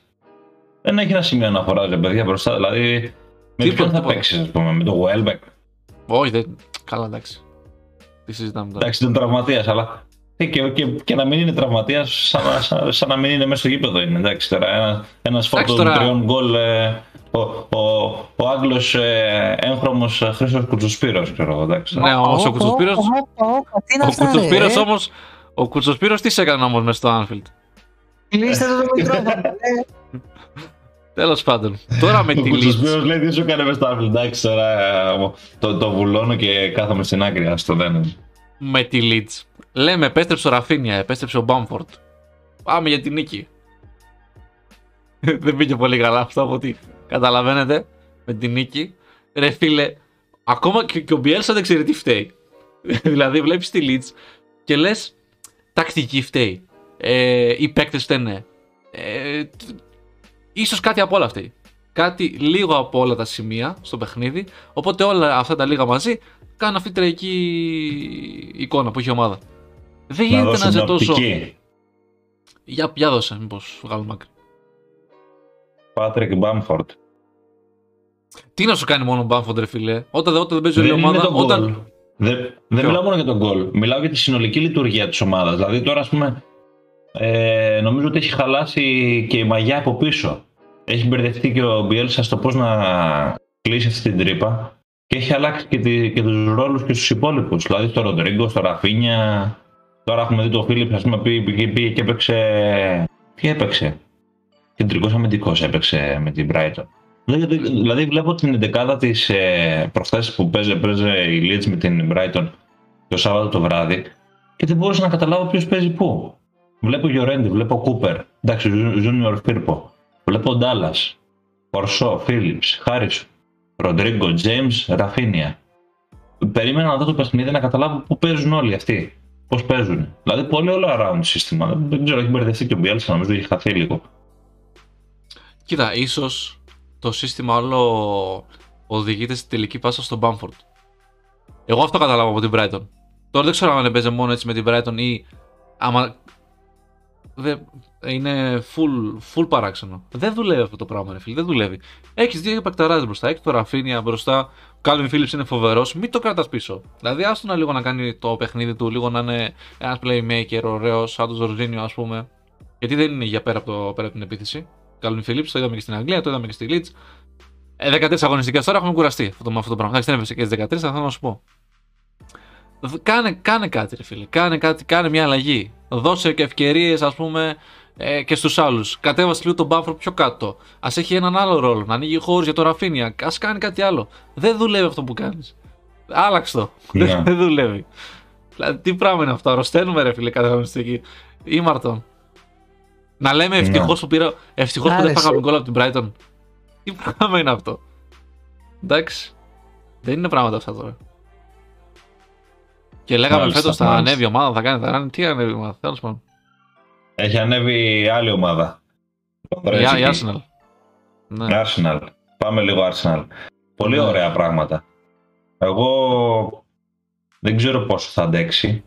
Δεν έχει ένα σημείο αναφορά ρε παιδιά μπροστά, δηλαδή με Τίποτα, ποιον θα τίποτα. παίξεις, ας πούμε, με το Welbeck; Όχι, δεν. Καλά, εντάξει. Τι συζητάμε τώρα. Εντάξει, ήταν τραυματίας, αλλά και, και, και, και να μην είναι τραυματία, σαν, να- σαν, σαν να μην είναι μέσα στο γήπεδο είναι. Εντάξει, τώρα ένα ένας φόρτο τώρα- τριών γκολ. ε, ο, ο, ο Άγγλος ε, έγχρωμος ε, Χρήστος Κουτσουσπύρος, ξέρω εγώ, εντάξει. Ναι, όμως ο Κουτσοσπύρος- Τι είναι Ο αυτά, Κουτσοσπύρο ρε. όμω. Ο Κουτσοσπύρο τι σε έκανε όμως μέσα στο Anfield; Κλείστε το το μικρόφωνο. ε. Τέλος πάντων. Τώρα με Ο τη Κουτσουσπύρος Leeds. λέει τι σου έκανε μες στο Anfield, εντάξει, τώρα ε, το, το βουλώνω και κάθομαι στην άκρη, ας το δεν είναι. Με τη Leeds. Λέμε, επέστρεψε ο Ραφίνια, επέστρεψε ο Μπάμφορντ. Πάμε για την νίκη. (laughs) Δεν πήγε πολύ καλά αυτό από ό,τι καταλαβαίνετε. Με την νίκη. Ρε φίλε, ακόμα και, και ο Μπιέλσα δεν ξέρει τι φταίει. (laughs) δηλαδή, βλέπεις τη Leeds και λες, τακτική φταίει. Ε, οι παίκτες φταίνε. Ε, τ- ίσως κάτι από όλα φταίει. Κάτι λίγο από όλα τα σημεία στο παιχνίδι. Οπότε όλα αυτά τα λίγα μαζί κάνουν αυτή την τραγική εικόνα που έχει η ομάδα. Δεν Να γίνεται να, δώσω είσαι μια τόσο. οπτική. Για, για δώσε, μήπως βγάλουμε άκρη. Πάτρικ Μπάμφορντ. Τι να σου κάνει μόνο ο Μπάμφοντ, ρε φίλε; Όταν, όταν δεν παίζει όλη η Δεν είναι ομάδα. το γκολ. Όταν... Δεν, δεν Ποιο; μιλάω μόνο για τον γκολ. Μιλάω για τη συνολική λειτουργία της ομάδας. Δηλαδή τώρα, ας πούμε, ε, νομίζω ότι έχει χαλάσει και η μαγιά από πίσω. Έχει μπερδευτεί και ο Μπιέλσα στο πώς να κλείσει αυτή την τρύπα και έχει αλλάξει και, τη, και τους ρόλους και στους υπόλοιπους. Δηλαδή στο Ροντρίγκο, στο Ραφίνια. Τώρα έχουμε δει το Φίλιπ, ας πούμε, πήγε, πήγε, πήγε και έπαιξε... Τι έπαιξε; Κεντρικός αμυντικός έπαιξε με την Brighton. Δηλαδή, δηλαδή βλέπω την εντεκάδα της ε, προχθές που παίζει, παίζει η Leeds με την Brighton το Σάββατο το βράδυ και δεν μπορούσα να καταλάβω ποιος παίζει πού. Βλέπω Γιορέντι, βλέπω Κούπερ, εντάξει, Junior Φίρπο. Βλέπω Ντάλλα, Ορσό, Φίλιπ, Χάρισον, Ροντρίγκο, Τζέιμ, Ραφίνια. Περίμενα να δω το παιχνίδι να καταλάβω πού παίζουν όλοι αυτοί. Πώς παίζουν. Δηλαδή πολύ all around σύστημα. Δεν, δεν ξέρω, έχει μπερδευτεί και ο Μπιέλσα, νομίζω έχει χαθεί λίγο. Κοίτα, ίσως το σύστημα όλο οδηγείται στη τελική πάσα στον Μπάμφορντ. Εγώ αυτό καταλάβω από την Brighton. Τώρα δεν ξέρω αν έπαιζε μόνο έτσι με την Brighton ή άμα. Δε... Είναι full, full παράξενο. Δεν δουλεύει αυτό το πράγμα, ρε φίλε. Δεν δουλεύει. Έχεις δύο επακταράδες μπροστά. Έχεις το Ραφίνια μπροστά. Ο Κάλβιν Φίλιπ είναι φοβερός. Μην το κρατάς πίσω. Δηλαδή, άστο να λίγο να κάνει το παιχνίδι του, λίγο να είναι ένας playmaker ωραίος, σαν τον Ζορζίνιο, ας πούμε. Γιατί δεν είναι για πέρα από, το, πέρα από την επίθεση. Κάλβιν Φίλιπ, το είδαμε και στην Αγγλία, το είδαμε και στη Leeds. Ε, 14 αγωνιστικές τώρα έχουμε κουραστεί αυτό, με αυτό το πράγμα. Εντάξει, δεν έπεσε και τις 13, θα θέλω να σου πω. Δ- Κάνε, κάνε κάτι, ρε φίλε. Κάνε κάτι, κάνε μια αλλαγή. Δώσε και ευκαιρίες, ας πούμε, ε, και στους άλλους. Κατέβασε λίγο τον Μπάμφορ πιο κάτω. Α έχει έναν άλλο ρόλο. Να ανοίγει χώρους για το Ραφίνια. Α κάνει κάτι άλλο. Δεν δουλεύει αυτό που κάνεις. Άλλαξε το. Ναι. Δεν- (laughs) Δεν δουλεύει. Δηλαδή, τι πράγμα είναι αυτό, αρρωσταίνουμε ρε φίλε κάθε αγωνιστική. Ήμαρτον. Να λέμε ευτυχώς που πήρα. Ευτυχώς που δεν Άρεσε. φάγαμε γκολ από την Brighton. Τι πράγμα είναι αυτό. Εντάξει. Δεν είναι πράγματα αυτά τώρα. Και λέγαμε Μάλιστα, φέτος θα μάλιστα. ανέβει η ομάδα, θα κάνει. Θα κάνει τι ανέβει η ομάδα, τέλος πάντων. Έχει ανέβει άλλη ομάδα. Η, η Arsenal. Ναι. Arsenal. Πάμε λίγο Arsenal. Πολύ Ναι. ωραία πράγματα. Εγώ δεν ξέρω πόσο θα αντέξει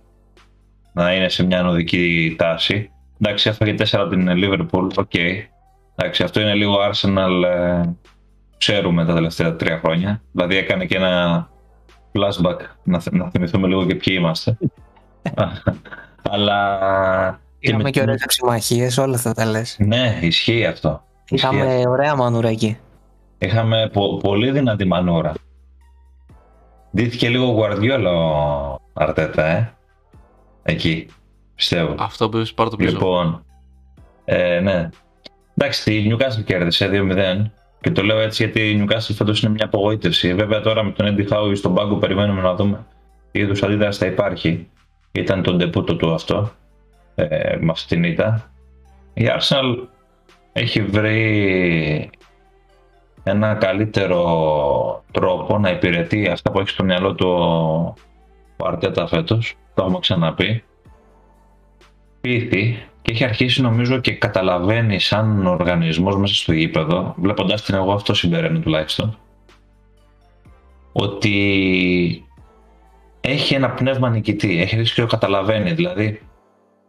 να είναι σε μια ανοδική τάση. Εντάξει, έφαγε 4 από την Liverpool, OK. Εντάξει, αυτό είναι λίγο Arsenal, ε, ξέρουμε τα τελευταία τρία χρόνια. Δηλαδή έκανε και ένα flashback, να, θυ- να θυμηθούμε λίγο και ποιοι είμαστε. (laughs) Αλλά... και Είχαμε με- και ωραίες αξιμαχίες, όλα αυτά τα λες. Ναι, ισχύει αυτό. Ισχύει αυτό. Είχαμε ωραία μανούρα εκεί. Είχαμε πο- πολύ δυνατή μανούρα. Ντύθηκε λίγο Γουαρδιόλα ο Αρτέτα, ε. Εκεί, πιστεύω. Αυτό που είπες, πάρω το πίσω. λοιπόν, ε, ναι. Εντάξει, τη Newcastle κέρδισε 2-0 και το λέω έτσι γιατί η Newcastle φέτος είναι μια απογοήτευση. Βέβαια τώρα με τον Eddie Howe στον πάγκο περιμένουμε να δούμε τι είδους αντίδραση θα υπάρχει. Ήταν το ντεπούτο του αυτό, ε, με αυτή την ήττα. Η Arsenal έχει βρει ένα καλύτερο τρόπο να υπηρετεί αυτά που έχει στο μυαλό του ο Αρτέτα φέτος. Το έχουμε ξαναπεί. Πείθει και έχει αρχίσει νομίζω και καταλαβαίνει σαν οργανισμός μέσα στο γήπεδο, βλέποντας την εγώ αυτό συμπεραίνω τουλάχιστον, ότι έχει ένα πνεύμα νικητή, έχει αρχίσει και το καταλαβαίνει, δηλαδή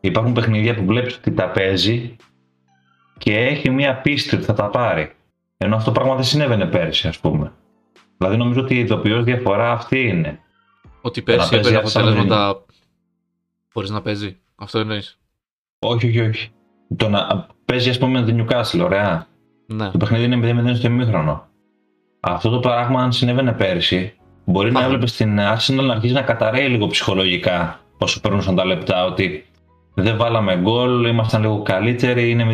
υπάρχουν παιχνίδια που βλέπεις ότι τα παίζει και έχει μία πίστη ότι θα τα πάρει. Ενώ αυτό το πράγμα δεν συνέβαινε πέρσι, ας πούμε. Δηλαδή νομίζω ότι η ειδοποιώς διαφορά αυτή είναι. Ότι πέρσι παίζει έπαιρνε σαν αποτελέσματα χωρίς να παίζει. Αυτό εννοείς. Όχι, όχι, όχι. Το να παίζει, ας πούμε, με την Newcastle, ωραία. Ναι. Το παιχνίδι είναι 0-0 στο ημίχρονο. Αυτό το πράγμα, αν συνέβαινε πέρσι, μπορεί να Αχα. έβλεπες την Arsenal να αρχίσει να καταραίει λίγο ψυχολογικά όσο περνούσαν τα λεπτά. Ότι δεν βάλαμε γκολ, ήμασταν λίγο καλύτεροι, είναι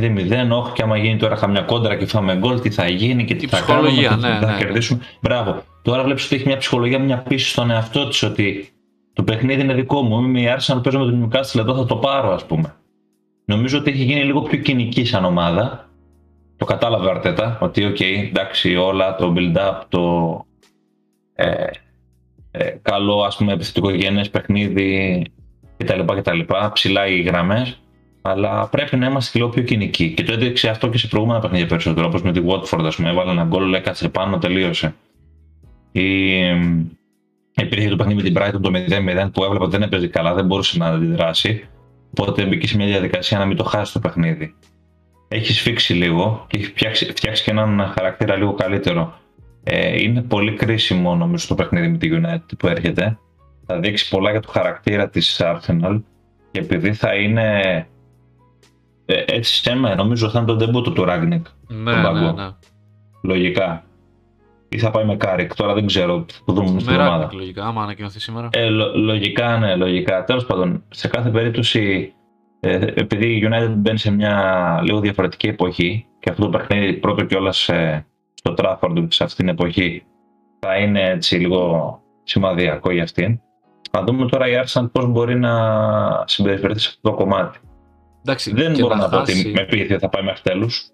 0-0. Όχι, και άμα γίνει τώρα καμιά κόντρα και φάμε γκολ, τι θα γίνει και τι Η θα κάνουμε, ψυχολογία, και ναι, θα ναι. κερδίσουμε. Μπράβο. Τώρα βλέπεις ότι έχει μια ψυχολογία, μια πίστη στον εαυτό της ότι το παιχνίδι είναι δικό μου. Είμαι η Arsenal, παίζω με τον Newcastle, εδώ θα το πάρω, ας πούμε. Νομίζω ότι έχει γίνει λίγο πιο κυνική σαν ομάδα. Το κατάλαβε ο Αρτέτα ότι, οκ, εντάξει, όλα το build-up, το ε, ε, καλό ας πούμε επιθετικό γενές παιχνίδι κτλ. κτλ. Ψηλά οι γραμμές. Αλλά πρέπει να είμαστε λίγο πιο κυνικοί. Και το έδειξε αυτό και σε προηγούμενα παιχνίδια περισσότερο. Όπως με τη Watford, ας πούμε, έβαλε ένα γκολ, έκατσε πάνω, τελείωσε. Ή εμ, υπήρχε το παιχνίδι με την Brighton το 0-0 που έβλεπα ότι δεν έπαιζε καλά, δεν μπορούσε να αντιδράσει. Οπότε μπήκε σε μια διαδικασία να μην το χάσει το παιχνίδι. Έχει σφίξει λίγο και έχει φτιάξει, φτιάξει και έναν χαρακτήρα λίγο καλύτερο. Ε, είναι πολύ κρίσιμο νομίζω το παιχνίδι με τη United που έρχεται. Θα δείξει πολλά για το χαρακτήρα της Arsenal και επειδή θα είναι ε, έτσι σε μένα νομίζω θα είναι το ντεμπούτο του Ράγνικ Ναι, Τον ναι, πάγκο. ναι. λογικά. Ή θα πάει με Κάρικ, τώρα δεν ξέρω, θα το δούμε στην Με εβδομάδα. Ράνγκνικ λογικά, άμα ανακοινωθεί σήμερα. Ε, λο- λογικά, ναι, λογικά. Τέλος πάντων, σε κάθε περίπτωση, ε, επειδή η United μπαίνει σε μια λίγο διαφορετική εποχή και αυτό το παιχνίδι πρώτο κιόλας ε, στο Trafford σε αυτήν την εποχή θα είναι έτσι λίγο σημαδιακό για αυτήν. Να δούμε τώρα η Arsenal πώς μπορεί να συμπεριφερθεί σε αυτό το κομμάτι. Εντάξει, Δεν και μπορώ να, πω χάσει- ότι με πείθει ότι θα πάει μέχρι τέλους.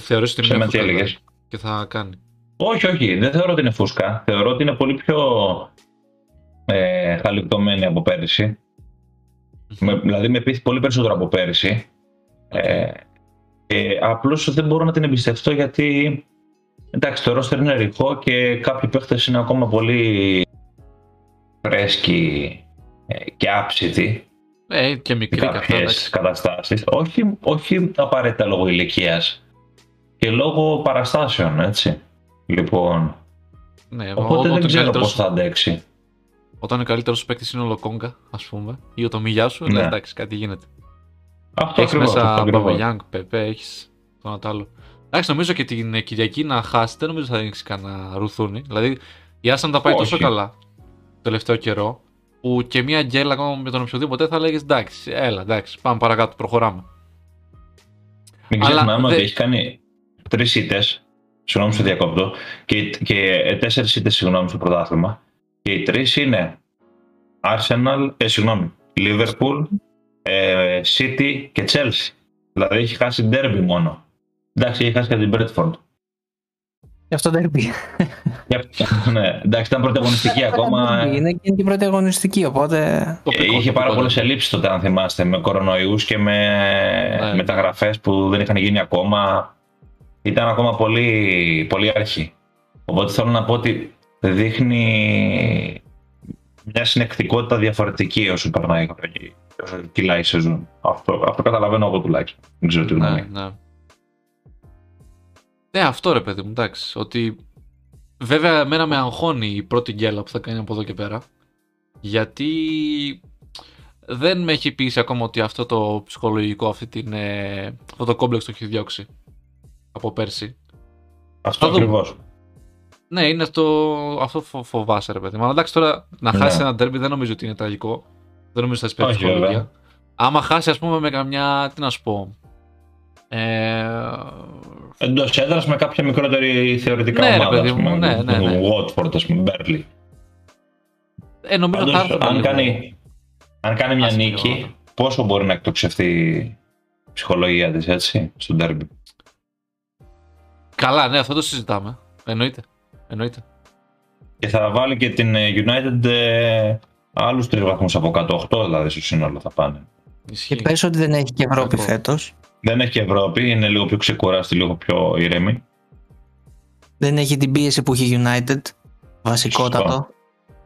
Θεωρείς ότι Σε είναι μένα μια τι φούσκα έλεγες; δηλαδή, και θα κάνει. Όχι, όχι, δεν θεωρώ ότι είναι φούσκα. Θεωρώ ότι είναι πολύ πιο ε, χαλιπτωμένη από πέρυσι. Με, δηλαδή με πείθει πολύ περισσότερο από πέρυσι. Ε, ε, απλώς δεν μπορώ να την εμπιστευτώ γιατί εντάξει το ρόστερ είναι ρηχό και κάποιοι παίχτες είναι ακόμα πολύ φρέσκοι ε, και άψητοι Ε, και σε μικρή και αυτά. κάποιες εντάξει. καταστάσεις. Όχι, όχι απαραίτητα λόγω ηλικίας και λόγω παραστάσεων, έτσι. Λοιπόν, Ναι, οπότε όταν, δεν ξέρω καλύτερος- πώς θα αντέξει. όταν ο καλύτερος παίκτης είναι ο Λοκόγκα, ας πούμε, ή ο Τομιγιά σου, Ναι. ναι. εντάξει, κάτι γίνεται. Αυτό Έχεις ακριβώς, αυτό μέσα ακριβώς. Παπαγιάνγκ, Πεπέ, έχεις τον Ατάλο. Εντάξει, νομίζω και την ε, Κυριακή να χάσει δεν νομίζω θα ανοίξει κανένα ρουθούνι. Δηλαδή η Άσαν τα πάει Όχι. τόσο καλά το τελευταίο καιρό, που και μια γκέλα ακόμα με τον οποιοδήποτε θα λέγε εντάξει, έλα, εντάξει, πάμε παρακάτω, προχωράμε. Μην Αλλά ξεχνάμε δε- ότι έχει κάνει τρεις ήττες. Συγγνώμη στο διακόπτω. Και, και τέσσερις ήττες, συγγνώμη, στο πρωτάθλημα. Και οι τρεις είναι Arsenal, ε, συγγνώμη, Liverpool, ε, City και Chelsea. Δηλαδή έχει χάσει derby μόνο. Εντάξει, έχει χάσει και την Bradford. Γι' αυτό derby. ναι, εντάξει, ήταν πρωταγωνιστική ακόμα. Είναι και την πρωταγωνιστική, οπότε. Ε, είχε πάρα πολλέ ελλείψει τότε, αν θυμάστε, με κορονοϊού και με Ναι. μεταγραφέ που δεν είχαν γίνει ακόμα. Ήταν ακόμα πολύ, πολύ αρχή. Οπότε θέλω να πω ότι δείχνει μια συνεκτικότητα διαφορετική όσο περνάει όσο κυλάει η σεζόν. Αυτό, αυτό καταλαβαίνω εγώ τουλάχιστον. Δεν ξέρω τι Ναι, γνώμη. ναι. Ναι, αυτό ρε παιδί μου, εντάξει. Ότι βέβαια εμένα με αγχώνει η πρώτη γκέλα που θα κάνει από εδώ και πέρα. Γιατί δεν με έχει πείσει ακόμα ότι αυτό το ψυχολογικό, αυτή την, ε, αυτό το κόμπλεξ το έχει διώξει από πέρσι. Αυτό Θα δούμε. ακριβώς. Ναι, είναι αυτό, αυτό φο- φοβάσαι ρε παιδί μου. Αλλά εντάξει τώρα να Ναι. χάσει ένα τέρμπι δεν νομίζω ότι είναι τραγικό. Δεν νομίζω ότι θα Όχι, σπέσει ψυχολογία. βέβαια. Άμα χάσει ας πούμε με καμιά, τι να σου πω, ε, Εντός έδρας με κάποια μικρότερη θεωρητικά Ναι, ρε ομάδα. παιδί ας μου, πούμε, ναι, ναι, ναι. Watford, ας πούμε, Μπέρλι. ε, νομίζω θα Πάντως, έρθουν αν, λίγο. κάνει, αν κάνει μια άσχημη νίκη, ομάδα. πόσο μπορεί να εκτοξευτεί η ψυχολογία της, έτσι, στο ντέρμπι. Καλά, ναι, αυτό το συζητάμε. Εννοείται. Εννοείται. Και θα βάλει και την ε, United ε, άλλους τρεις βαθμούς από κάτω, 8 δηλαδή στο σύνολο θα πάνε. Ισχύει. Και πες ότι δεν έχει και Ευρώπη Κακό. φέτος. Δεν έχει και Ευρώπη, είναι λίγο πιο ξεκουράστη, λίγο πιο ήρεμη. Δεν έχει την πίεση που έχει United. Βασικότατο. Σωστό.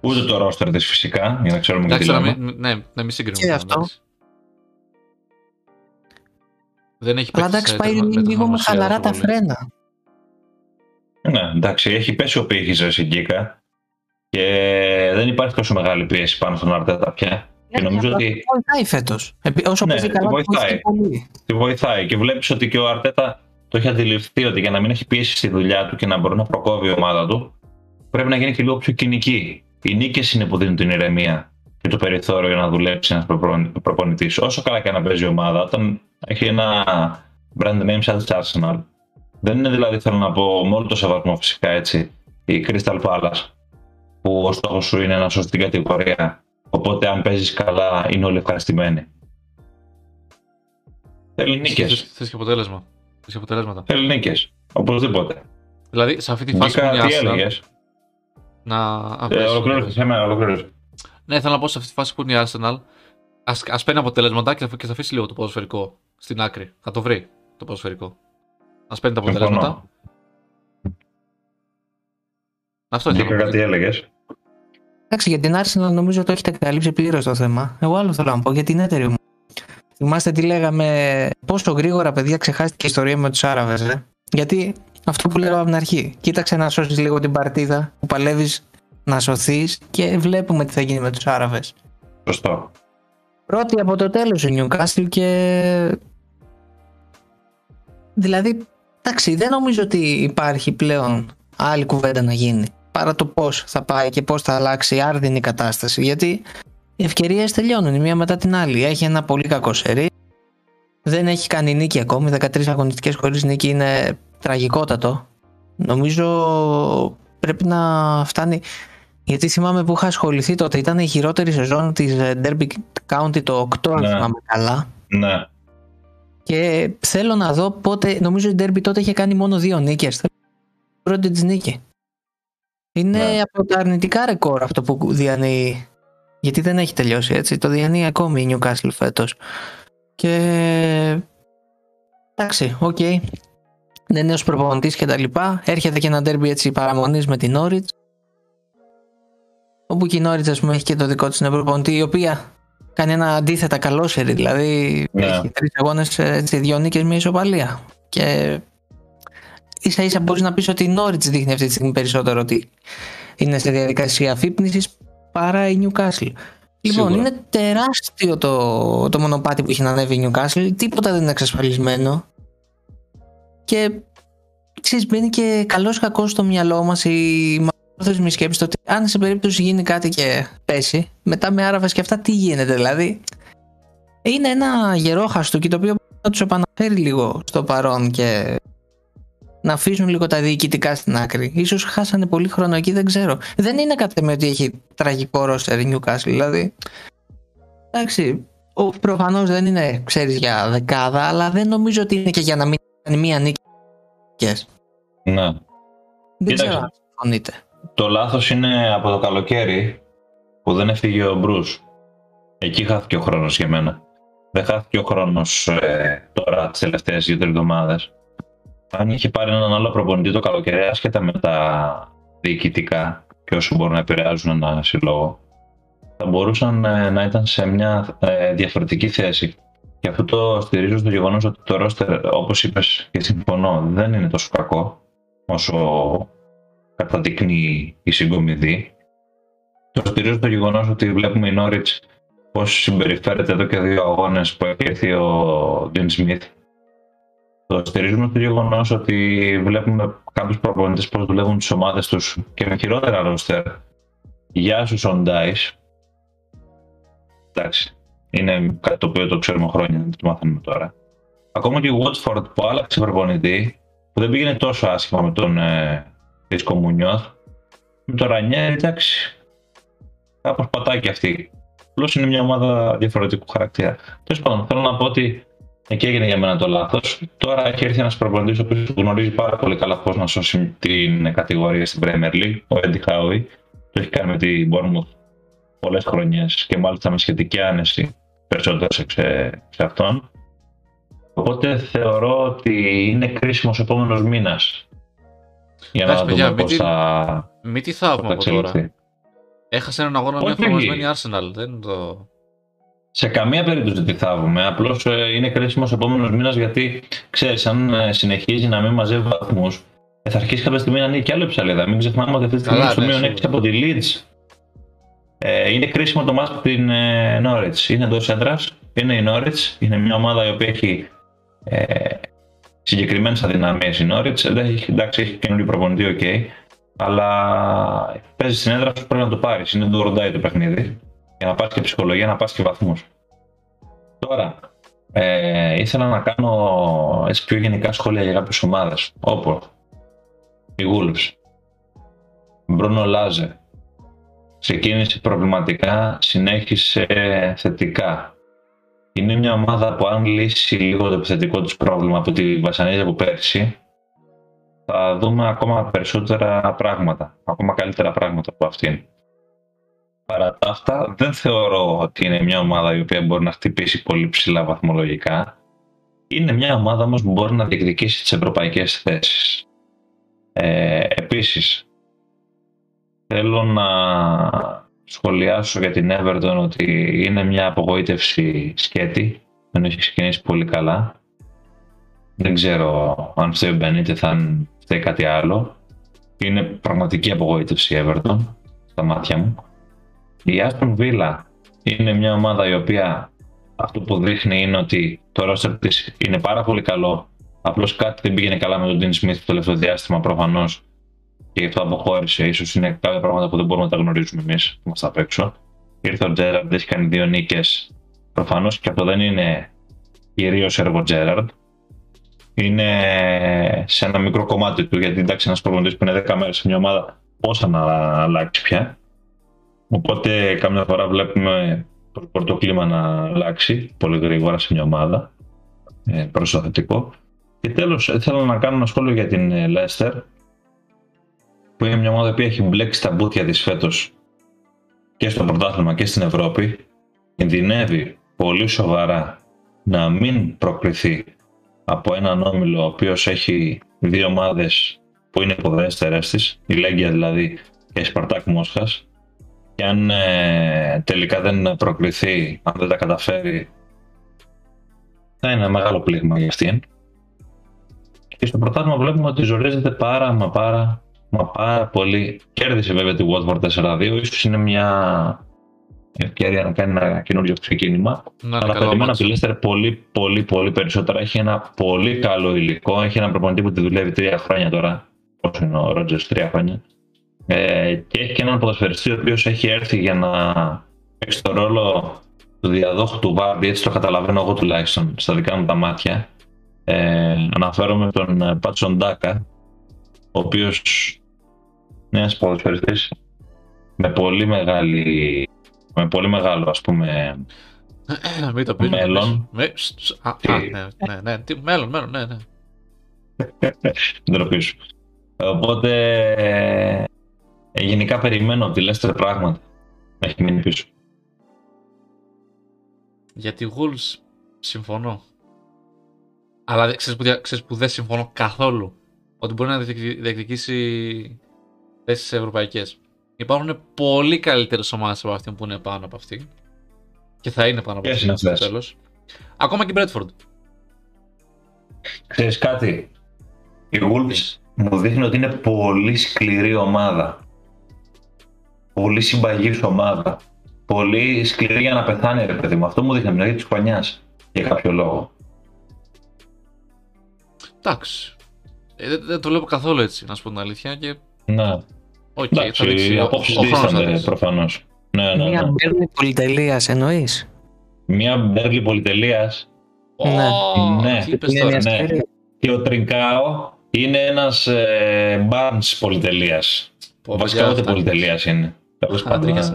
Ούτε το roster της φυσικά, για να ξέρουμε και τι Εντάξει, να λέμε. μην, ναι, να μην συγκρίνουμε. Και τώρα, αυτό. εντάξει. Δεν έχει Αλλά παίκτες, εντάξει, ε, πάει τερμα- με λίγο με τεχνογνωσία χαλαρά τόσο τα πολύ. φρένα. Ναι, εντάξει, έχει πέσει ο πύχης ρε Σιγκίκα και δεν υπάρχει τόσο μεγάλη πίεση πάνω στον Αρτέτα πια. Και νομίζω Ναι, ότι Βοηθάει φέτος. Όσο Ναι, παίζει καλά, βοηθάει. βοηθάει πολύ. τη βοηθάει και βλέπεις ότι και ο Αρτέτα το έχει αντιληφθεί ότι για να μην έχει πίεση στη δουλειά του και να μπορεί να προκόβει η ομάδα του πρέπει να γίνει και λίγο πιο κοινική. Οι νίκες είναι που δίνουν την ηρεμία και το περιθώριο για να δουλέψει ένας προπονητής. Όσο καλά και να παίζει η ομάδα, όταν έχει ένα brand name σαν της Arsenal, δεν είναι δηλαδή, θέλω να πω, με όλο το σεβασμό φυσικά έτσι, η Crystal Palace, που ο στόχος σου είναι να σώσει την κατηγορία. Οπότε, αν παίζεις καλά, είναι όλοι ευχαριστημένοι. Θέλει νίκες. Θες, θες και αποτέλεσμα. Θες και αποτελέσματα. Θέλει νίκες. Οπωσδήποτε. Δηλαδή, σε αυτή τη φάση που Νίκα, είναι η τι Arsenal, έλεγες; να... Α, Ε, πες, ολοκλήρωσε. πες. Σε μένα, ολοκλήρωσε. Ναι, θέλω να πω σε αυτή τη φάση που είναι η Arsenal, ας, ας παίρνει αποτελέσματα και θα, και θα αφήσει λίγο το ποδοσφαιρικό στην άκρη. Θα το βρει το ποδοσφαιρικό. Ας παίρνει τα αποτελέσματα. Συμφωνώ. Αυτό ήθελα Νίκα, να πω. κάτι έλεγες; Εντάξει, για την Arsenal νομίζω το έχετε καλύψει πλήρως το θέμα. Εγώ άλλο θέλω να πω για την έτερη μου. Θυμάστε τι λέγαμε, πόσο γρήγορα παιδιά ξεχάστηκε η ιστορία με τους Άραβες, ε; Γιατί αυτό που λέγαμε από την αρχή. Κοίταξε να σώσεις λίγο την παρτίδα που παλεύεις να σωθείς και βλέπουμε τι θα γίνει με τους Άραβες. Σωστό. Πρώτη από το τέλος η Newcastle και. Δηλαδή, εντάξει, δεν νομίζω ότι υπάρχει πλέον άλλη κουβέντα να γίνει. Παρά το πώς θα πάει και πώς θα αλλάξει η άρδινη κατάσταση. Γιατί οι ευκαιρίες τελειώνουν η μία μετά την άλλη. Έχει ένα πολύ κακό σερί. Δεν έχει κάνει νίκη ακόμη. 13 αγωνιστικές χωρίς νίκη είναι τραγικότατο. Νομίζω πρέπει να φτάνει. Γιατί θυμάμαι που είχα ασχοληθεί τότε. Ήταν η χειρότερη σεζόν της Derby County το 8, αν Ναι. θυμάμαι καλά. Ναι. Και θέλω να δω πότε. Νομίζω η Derby τότε είχε κάνει μόνο δύο νίκες. Πρώτη της νίκη. Είναι Ναι. από τα αρνητικά ρεκόρ αυτό που διανύει. Γιατί δεν έχει τελειώσει έτσι. Το διανύει ακόμη η Newcastle φέτος. Και. Εντάξει, οκ. Είναι νέος προπονητής και τα λοιπά. Έρχεται και ένα ντέρμπι έτσι παραμονής με την Norwich. Όπου και η Norwich, ας πούμε, έχει και το δικό της προπονητή, η οποία κάνει ένα αντίθετα καλό σερί. Δηλαδή Ναι. έχει τρεις αγώνες, δύο νίκες, μία ισοπαλία. Και ίσα ίσα μπορείς να πεις ότι η Norwich δείχνει αυτή τη στιγμή περισσότερο ότι είναι σε διαδικασία αφύπνισης παρά η Newcastle. Λοιπόν, Σίγουρα. είναι τεράστιο το, το μονοπάτι που έχει να ανέβει η Newcastle. Τίποτα δεν είναι εξασφαλισμένο. Και ξέρεις, μπαίνει και καλώς κακός στο μυαλό μας η μακρόθεσμη σκέψη το ότι αν σε περίπτωση γίνει κάτι και πέσει, μετά με άραβες και αυτά τι γίνεται δηλαδή. Είναι ένα γερόχαστο και το οποίο να τους επαναφέρει λίγο στο παρόν και να αφήσουν λίγο τα διοικητικά στην άκρη. Ίσως χάσανε πολύ χρόνο εκεί, δεν ξέρω. Δεν είναι κάτι με ότι έχει τραγικό ρόστερ η Newcastle, δηλαδή. Εντάξει, προφανώς δεν είναι, ξέρεις, για δεκάδα, αλλά δεν νομίζω ότι είναι και για να μην κάνει μία νίκη. Ναι. Δεν ξέρω αν συμφωνείτε. Το λάθος είναι από το καλοκαίρι που δεν έφυγε ο Μπρούς. Εκεί χάθηκε ο χρόνος για μένα. Δεν χάθηκε ο χρόνος ε, τώρα τις τελευταίες δύο-τρεις εβδομάδες. Αν είχε πάρει έναν άλλο προπονητή το καλοκαίρι, άσχετα με τα διοικητικά και όσο μπορούν να επηρεάζουν ένα συλλόγο, θα μπορούσαν ε, να ήταν σε μια ε, διαφορετική θέση. Και αυτό το στηρίζω στο γεγονός ότι το ρόστερ, όπως είπες και συμφωνώ, δεν είναι τόσο κακό όσο καταδεικνύει η συγκομιδή. Το στηρίζω στο γεγονός ότι βλέπουμε η Νόριτ πώς συμπεριφέρεται εδώ και δύο αγώνες που έχει έρθει ο Ντίν Σμιθ. Το στηρίζουμε στο γεγονός ότι βλέπουμε κάποιους προπονητές πώς δουλεύουν τις ομάδες τους και με χειρότερα ρόστερ. Γεια σου, Σον Εντάξει, είναι κάτι το οποίο το ξέρουμε χρόνια, δεν το μάθαμε τώρα. Ακόμα και η Watford που άλλαξε προπονητή, που δεν πήγαινε τόσο άσχημα με τον ε, Ρίσκο Μουνιώθ, με τον Ρανιέρ, εντάξει, κάπως πατάει και αυτή. Απλώς είναι μια ομάδα διαφορετικού χαρακτήρα. Τέλος πάντων, θέλω να πω ότι εκεί έγινε για μένα το λάθος. Τώρα έχει έρθει ένας προπονητής ο οποίος γνωρίζει πάρα πολύ καλά πώς να σώσει την κατηγορία στην Premier League, ο Eddie Howe. Το έχει κάνει με την Bournemouth πολλές χρονιές και μάλιστα με σχετική άνεση περισσότερο σε, σε αυτόν. Οπότε θεωρώ ότι είναι κρίσιμος ο επόμενος μήνας. Για να δούμε πώς θα. Μην τι θαύμα από τώρα. Έχασε έναν αγώνα με φορμασμένη Arsenal. Δεν το... Σε καμία περίπτωση δεν τη θαύουμε. Απλώς ε, είναι κρίσιμος ο επόμενος μήνας γιατί ξέρεις, αν ε, συνεχίζει να μην μαζεύει βαθμούς, ε, θα αρχίσει κάποια στιγμή να είναι και άλλο ψαλίδα. Μην ξεχνάμε ότι αυτή τη στιγμή είναι στο ναι, μείον 6 από τη Leeds. Ε, είναι κρίσιμο το ματς με την ε, Norwich. Είναι εντός έδρας. Είναι η Norwich. Είναι μια ομάδα η οποία έχει ε, συγκεκριμένες αδυναμίες η Norwich. Εντάξει, έχει καινούριο προπονητή, OK. Okay, αλλά παίζει στην έδρα σου πρέπει να το πάρεις. Είναι do or die το παιχνίδι. Για να πας και ψυχολογία, να πας και βαθμούς. Τώρα, ε, ήθελα να κάνω έτσι πιο γενικά σχόλια για κάποιες ομάδες. Όπω η Wolves, Μπρούνο Λάζε, ξεκίνησε προβληματικά, συνέχισε θετικά. Είναι μια ομάδα που αν λύσει λίγο το επιθετικό του πρόβλημα από τη βασανίζα από πέρσι, θα δούμε ακόμα περισσότερα πράγματα, ακόμα καλύτερα πράγματα από αυτήν. Παρά τα αυτά, δεν θεωρώ ότι είναι μια ομάδα η οποία μπορεί να χτυπήσει πολύ ψηλά βαθμολογικά. Είναι μια ομάδα όμως που μπορεί να διεκδικήσει τις ευρωπαϊκές θέσεις. Ε, επίσης, Θέλω να σχολιάσω για την Everton ότι είναι μια απογοήτευση σκέτη. Δεν έχει ξεκινήσει πολύ καλά. Δεν ξέρω αν φταίει ο Μπενίτε θα φταίει κάτι άλλο. Είναι πραγματική απογοήτευση η Everton στα μάτια μου. Η Aston Villa είναι μια ομάδα η οποία αυτό που δείχνει είναι ότι το roster της είναι πάρα πολύ καλό. Απλώς κάτι δεν πήγαινε καλά με τον Dean Smith το τελευταίο διάστημα προφανώς και γι' αυτό αποχώρησε. σω είναι κάποια πράγματα που δεν μπορούμε να τα γνωρίζουμε εμείς που είμαστε απ' έξω. Ήρθε ο Τζέραρντ, έχει κάνει δύο νίκες. Προφανώς και αυτό δεν είναι κυρίως έργο Τζέραρντ. Είναι σε ένα μικρό κομμάτι του, γιατί εντάξει, ένας προπονητής που είναι 10 μέρες σε μια ομάδα, πόσα να αλλάξει πια. Οπότε, κάμια φορά βλέπουμε το κλίμα να αλλάξει πολύ γρήγορα σε μια ομάδα ε, προ το θετικό. Και τέλος, θέλω να κάνω ένα σχόλιο για την Leicester που είναι μια ομάδα που έχει μπλέξει τα μπούτια της φέτος και στο πρωτάθλημα και στην Ευρώπη, κινδυνεύει πολύ σοβαρά να μην προκριθεί από έναν όμιλο ο οποίος έχει δύο ομάδες που είναι υποδέστερες της, η Λέγκια δηλαδή και η Σπαρτάκ Μόσχας και αν ε, τελικά δεν προκριθεί, αν δεν τα καταφέρει θα είναι ένα μεγάλο πλήγμα για αυτήν. Και στο πρωτάθλημα βλέπουμε ότι ζορίζεται πάρα μα πάρα Μα πάρα πολύ. Κέρδισε βέβαια τη Watford 4-2. Ίσως είναι μια ευκαιρία να κάνει ένα καινούριο ξεκίνημα. Να, αλλά περιμένω από τη Leicester πολύ, πολύ, πολύ περισσότερα. Έχει ένα πολύ καλό υλικό. Έχει ένα προπονητή που τη δουλεύει τρία χρόνια τώρα. Πόσο είναι ο Ρότζερς, τρία χρόνια. Ε, και έχει και έναν ποδοσφαιριστή ο οποίος έχει έρθει για να παίξει το ρόλο του διαδόχου του Βάρντι, έτσι το καταλαβαίνω εγώ τουλάχιστον στα δικά μου τα μάτια. Ε, αναφέρομαι τον Πάτσον Ντάκα, ο οποίος είναι ένας ποδοσφαιριστής με πολύ μεγάλη με πολύ μεγάλο ας πούμε Μην το πεις. Μέλλον. Με- σ- α, Τι; α, ναι, ναι, ναι, τι- μέλλον, μέλλον, ναι, ναι. (laughs) ντροπή σου. Οπότε ε, γενικά περιμένω από τη Leicester πράγματα. Με έχει μείνει πίσω. Για τη Wolves συμφωνώ. Αλλά δεν- ξέρεις που, δια- ξέρεις που δεν συμφωνώ καθόλου. Ότι μπορεί να διεκδικη- διεκδικήσει θέσεις ευρωπαϊκές. Υπάρχουν πολύ καλύτερες ομάδες από αυτή που είναι πάνω από αυτή. Και θα είναι πάνω από Ποιες αυτή είναι στο αυτές; τέλος. Ακόμα και η Brentford. Ξέρεις κάτι, η Wolves μου δείχνει ότι είναι πολύ σκληρή ομάδα. Πολύ συμπαγής ομάδα. Πολύ σκληρή για να πεθάνει ρε παιδί μου. Αυτό μου δείχνει από την αρχή της χρονιάς. Για κάποιο λόγο. Εντάξει. Ε, δεν, δεν το λέω καθόλου έτσι, να σου πω την αλήθεια. Και Ναι. οκ, θα Εντάξει, δείξει. οι ο- απόψεις ο χρόνος θα δίστανται δείξει. προφανώς. Ναι, ναι, Μια ναι. μπέρνη πολυτελείας εννοείς; Μια Μπέρλι πολυτελείας Ω, Ναι. τι είπες Είναι τώρα. μια ναι. σφαίρη. και ο Τρινκάο είναι ένας ε, Barnes πολυτελείας. Πω, Βασικά παιδιά, ούτε αυτά. πολυτελείας είναι. Τέλος Α, πάντων, τρίχασα.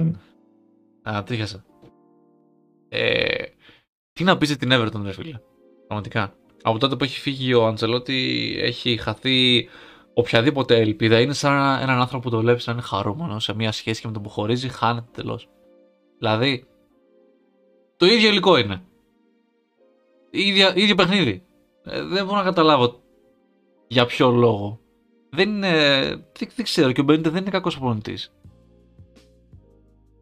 ε, Α, τρίχασα. Ε, τι να πεις για την Everton, ρε φίλε. Πραγματικά. Από τότε που έχει φύγει ο Αντζελότη, έχει χαθεί οποιαδήποτε ελπίδα. Είναι σαν ένα- έναν άνθρωπο που το βλέπεις να είναι χαρούμενος σε μια σχέση και με το που χωρίζει, χάνεται τελώς. Δηλαδή, το ίδιο υλικό είναι. Ίδια, ίδιο παιχνίδι. Ε, δεν μπορώ να καταλάβω για ποιο λόγο. Δεν είναι. Δεν, δεν ξέρω, και ο Μπέντε δεν είναι κακός προπονητή.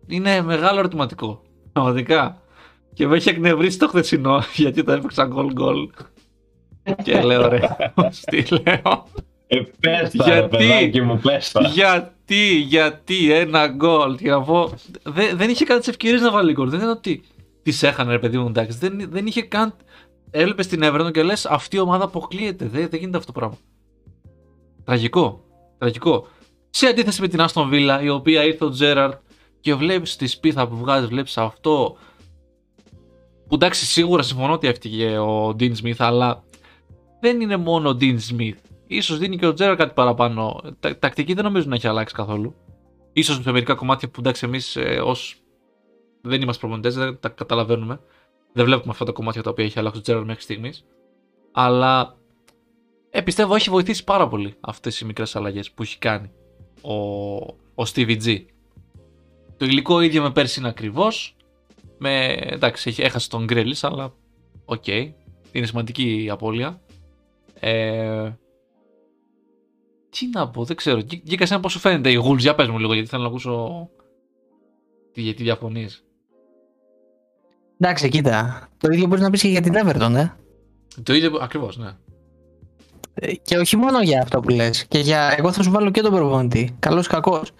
Είναι μεγάλο ερωτηματικό. Πραγματικά. Και με έχει εκνευρίσει το χθεσινό (laughs) γιατί το έπαιξα γκολ γκολ. και λέω ρε, (laughs) τι λέω. Ε, πες τα, ρε Γιατί; παιδάκι μου, πες τα. γιατί, γιατί ένα γκολ. Και να πω, δεν, δεν είχε καν τις ευκαιρίες να βάλει γκολ. Δεν είναι ότι τις έχανε, ρε παιδί μου, εντάξει. Δεν, δεν είχε καν. Έλειπε στην Everton και λες αυτή η ομάδα αποκλείεται. Δεν, δεν γίνεται αυτό το πράγμα. Τραγικό. Τραγικό. Σε αντίθεση με την Aston Villa, η οποία ήρθε ο Τζέραρτ και βλέπεις τη σπίθα που βγάζεις, βλέπεις αυτό. Που εντάξει, σίγουρα συμφωνώ ότι έφτυγε ο Dean Smith, αλλά δεν είναι μόνο ο Dean Smith. Ίσως δίνει και ο Τζέραρτ κάτι παραπάνω. Τα, τακτική δεν νομίζω να έχει αλλάξει καθόλου. Ίσως σε μερικά κομμάτια που εντάξει, εμείς ε, ως δεν είμαστε προπονητές, δεν τα καταλαβαίνουμε. Δεν βλέπουμε αυτά τα κομμάτια τα οποία έχει αλλάξει ο Τζέραρτ μέχρι στιγμής. Αλλά ε, πιστεύω έχει βοηθήσει πάρα πολύ αυτές οι μικρές αλλαγές που έχει κάνει ο, ο Stevie G. Το υλικό ίδιο με πέρσι είναι ακριβώς. Με, εντάξει, έχει, έχασε τον Γκρέλις, αλλά οκ. είναι σημαντική η απώλεια. Ε, τι να πω, δεν ξέρω. Γκί- Γκίκα, εσένα πώς σου φαίνεται η Wolves, για πες μου λίγο, γιατί θέλω να ακούσω τι, γιατί διαφωνείς. Εντάξει, κοίτα. Το ίδιο μπορείς να πεις και για την Everton, ε. Το ίδιο, ακριβώς, ναι. Ε, Και όχι μόνο για αυτό που λες. Και για. Εγώ θα σου βάλω και τον προπονητή. Καλός ή κακός.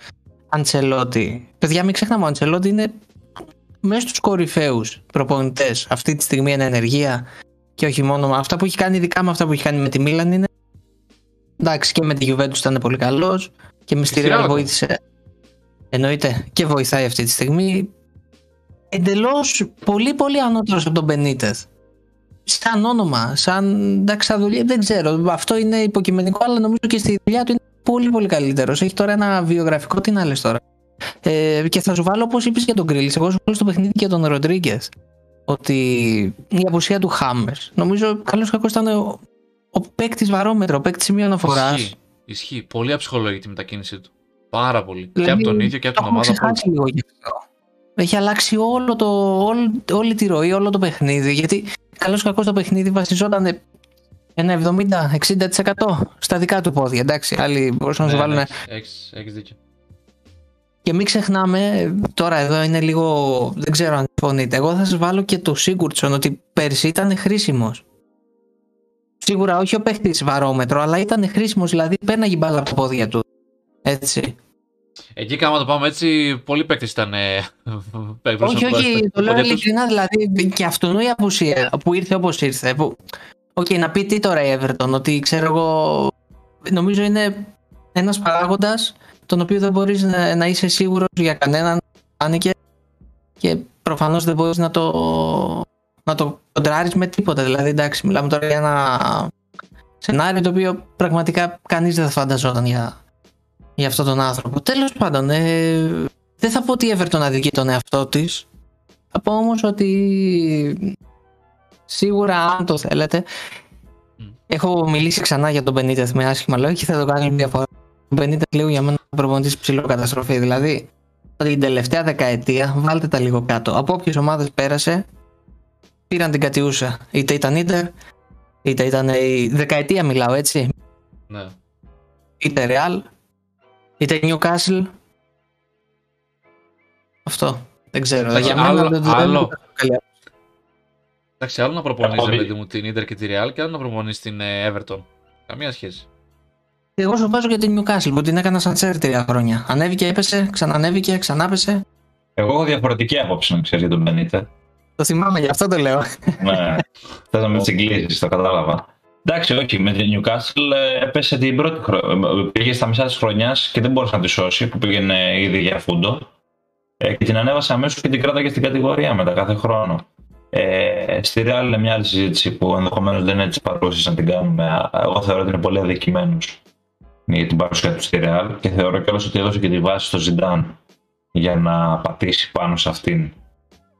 Αντσελότι. Παιδιά, μην ξεχνάμε, ο Αντσελότι είναι μέσα στους κορυφαίους προπονητές αυτή τη στιγμή εν ενεργεία. Και όχι μόνο με αυτά που έχει κάνει, ειδικά με αυτά που έχει κάνει με τη Μίλαν είναι. Εντάξει, και με τη Juventus ήταν πολύ καλός. Και με στη στη Real Real βοήθησε. Εννοείται. Και βοηθάει αυτή τη στιγμή. Εντελώς πολύ πολύ ανώτερος από τον Μπενίτεθ σαν όνομα, σαν, εντάξει, σαν δουλειά, δεν ξέρω. Αυτό είναι υποκειμενικό, αλλά νομίζω και στη δουλειά του είναι πολύ πολύ καλύτερος. Έχει τώρα ένα βιογραφικό, τι να λες τώρα. Ε, και θα σου βάλω όπως είπες για τον Γκρίλ. Εγώ σου βάλω στο παιχνίδι και τον Ροντρίγκες. Ότι η απουσία του Χάμερς. Νομίζω καλό κακό ήταν ο, ο παίκτης βαρόμετρο, ο παίκτης σημείο αναφοράς. Ισχύει, ισχύει. Πολύ αψυχολογική η μετακίνησή του. Πάρα πολύ. Δηλαδή, και από τον ίδιο και από Το την έχουμε ομάδα. ξεχάσει λίγο γι' αυτό. Έχει αλλάξει όλο το, όλη, όλη τη ροή, όλο το παιχνίδι. Γιατί καλό κακό το παιχνίδι βασιζόταν ένα 70-60% στα δικά του πόδια. Εντάξει, άλλοι μπορούσαν να σου βάλουν. Έχεις, έχεις δίκιο. Και μην ξεχνάμε, τώρα εδώ είναι λίγο. Δεν ξέρω αν συμφωνείτε. Εγώ θα σας βάλω και το Σίγκουρντσον ότι πέρσι ήταν χρήσιμος. Σίγουρα όχι ο παίχτης βαρόμετρο, αλλά ήταν χρήσιμος, δηλαδή πέρναγε μπάλα από τα πόδια του. Έτσι. Εκεί άμα το πάμε έτσι, πολλοί παίκτες ήταν. Ε, παίκτες όχι, από όχι, τα- το λέω πόδια τους. ειλικρινά, δηλαδή και αυτόν η απουσία που ήρθε όπως ήρθε. Που... Οκ, να πει τι τώρα η Everton, ότι ξέρω εγώ. Νομίζω είναι ένας παράγοντας τον οποίο δεν μπορείς να, να είσαι σίγουρος για κανέναν. Άνοικε και προφανώς δεν μπορείς να το, να το κοντράρεις με τίποτα. Δηλαδή, εντάξει, μιλάμε τώρα για ένα σενάριο το οποίο πραγματικά κανείς δεν θα φανταζόταν για, για αυτόν τον άνθρωπο. Τέλος πάντων, ε, δεν θα πω ότι η Everton αδικεί τον εαυτό της. Θα πω όμως ότι σίγουρα αν το θέλετε. Έχω μιλήσει ξανά για τον Μπενίτεθ με άσχημα λόγια και θα το κάνω μια φορά. Ο Μπενίτεθ λίγο για μένα προπονητής ψηλό καταστροφή. Δηλαδή, την τελευταία δεκαετία, βάλτε τα λίγο κάτω. Από όποιες ομάδες πέρασε, πήραν την κατιούσα. Είτε ήταν ίντερ, είτε ήταν η δεκαετία μιλάω έτσι. Ναι. Είτε Real, είτε Newcastle. Αυτό. Δεν ξέρω. Εντάξει, Για μένα άλλο- δεν- δεν- άλλο. δεν- καλή Εντάξει, άλλο να προπονείς Έχω ρε δει. παιδί μου την Ιντερ και τη Real και άλλο να προπονείς την ε, Everton. Καμία σχέση. Εγώ σου βάζω για την Newcastle που την έκανα σαν τσέρ τρία χρόνια. Ανέβηκε, έπεσε, ξανανέβηκε, ξανάπεσε. Εγώ έχω διαφορετική άποψη να ξέρεις για τον Μπενίτε. Το θυμάμαι, γι' αυτό το λέω. ναι, θες να με τσιγκλίσει, το κατάλαβα. Εντάξει, όχι, με την Newcastle ε, έπεσε την πρώτη χρονιά. Πήγε στα μισά της χρονιάς και δεν μπορούσε να τη σώσει, που πήγαινε ήδη για φούντο. Ε, και την ανέβασε αμέσως και την κράταγε στην κατηγορία μετά κάθε χρόνο. Ε, στη Real είναι μια άλλη συζήτηση που ενδεχομένως δεν είναι έτσι παρούσια να την κάνουμε. Α, Εγώ θεωρώ ότι είναι πολύ αδικημένος για την παρουσία του στη Real και θεωρώ κιόλας ότι έδωσε και τη βάση στο Ζιντάν για να πατήσει πάνω σε αυτήν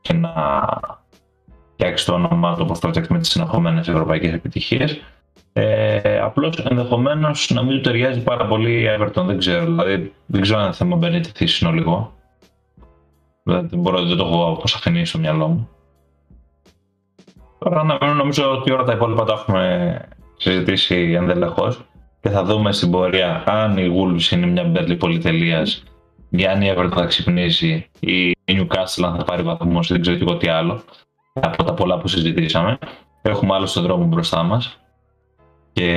και να φτιάξει το όνομά του όπως το φτιάξει με τις συνεχόμενες ευρωπαϊκές επιτυχίες. Ε, Απλώς ενδεχομένως να μην του ταιριάζει πάρα πολύ η Everton, δεν ξέρω. Δηλαδή, δεν ξέρω αν είναι θέμα Μπενίτη συνολικό. Δεν, δεν μπορώ, δεν το έχω αποσαφηνίσει στο μυαλό μου. Τώρα να νομίζω ότι όλα τα υπόλοιπα τα έχουμε συζητήσει ενδελεχώς και θα δούμε στην πορεία αν η Wolves είναι μια μπέρλη πολυτελείας για αν η Everton θα ξυπνήσει ή η Newcastle αν θα πάρει βαθμό ή δεν ξέρω και εγώ τι άλλο από τα πολλά που συζητήσαμε. Έχουμε άλλο στον δρόμο μπροστά μας. Και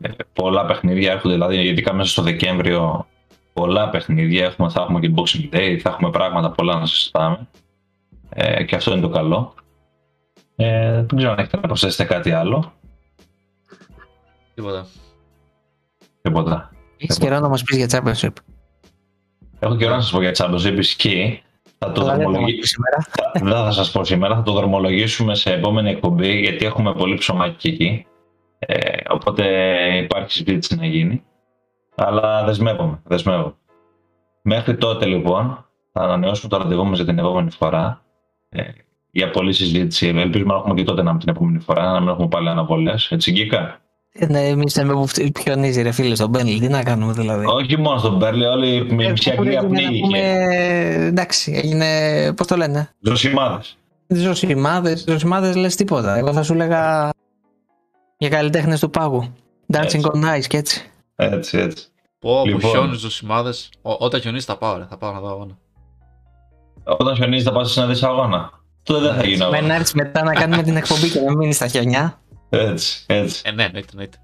ε, πολλά παιχνίδια έρχονται, δηλαδή ειδικά μέσα στο Δεκέμβριο πολλά παιχνίδια έχουμε, θα έχουμε και Boxing Day, θα έχουμε πράγματα πολλά να συζητάμε ε, και αυτό είναι το καλό. Ε, δεν ξέρω αν έχετε να προσθέσετε κάτι άλλο. Τίποτα. Τίποτα. Έχεις καιρό να μας πεις για Championship. Έχω καιρό να σας πω για Championship, ισχύει. Θα το Αλλά δεν θα μας δρομολογήσω. πεις σήμερα. Δεν θα σας πω σήμερα, θα το δρομολογήσουμε σε επόμενη εκπομπή γιατί έχουμε πολύ ψωμάκι και εκεί. Ε, οπότε υπάρχει συζήτηση να γίνει. Αλλά δεσμεύομαι, δεσμεύομαι. Μέχρι τότε λοιπόν θα ανανεώσουμε το ραντεβού μας για την επόμενη φορά. Ε, για πολλή συζήτηση. Ελπίζουμε να έχουμε και τότε να την επόμενη φορά, να μην έχουμε πάλι αναβολές. Έτσι Γκίκα; Ε, Ναι, εμείς λέμε που φτ- πιονίζει ρε φίλε στον Μπένλι. Τι να κάνουμε δηλαδή. Όχι μόνο στον Μπέρλι, όλη η μισή Ε, που Αγγλία έγινε να πνίγηκε. πούμε, Εντάξει, έγινε. Πώς το λένε; Ζωσιμάδες. Ζωσιμάδες, ζωσιμάδες λες τίποτα. Εγώ θα σου λέγα για καλλιτέχνες του πάγου. Dancing Έτσι. on ice και έτσι. Έτσι, έτσι. Πω, που Λοιπόν. χιόνι στου σημάδε. Όταν χιονίσει θα πάω, ρε. Θα πάω να δω αγώνα. Όταν χιονίζεις θα πας να δεις αγώνα. Τότε δεν θα γίνει Με αγώνα. να έρθει μετά να κάνουμε την εκπομπή και να μείνει στα χιονιά. Έτσι, έτσι. Ε, ναι, εννοείται, εννοείται.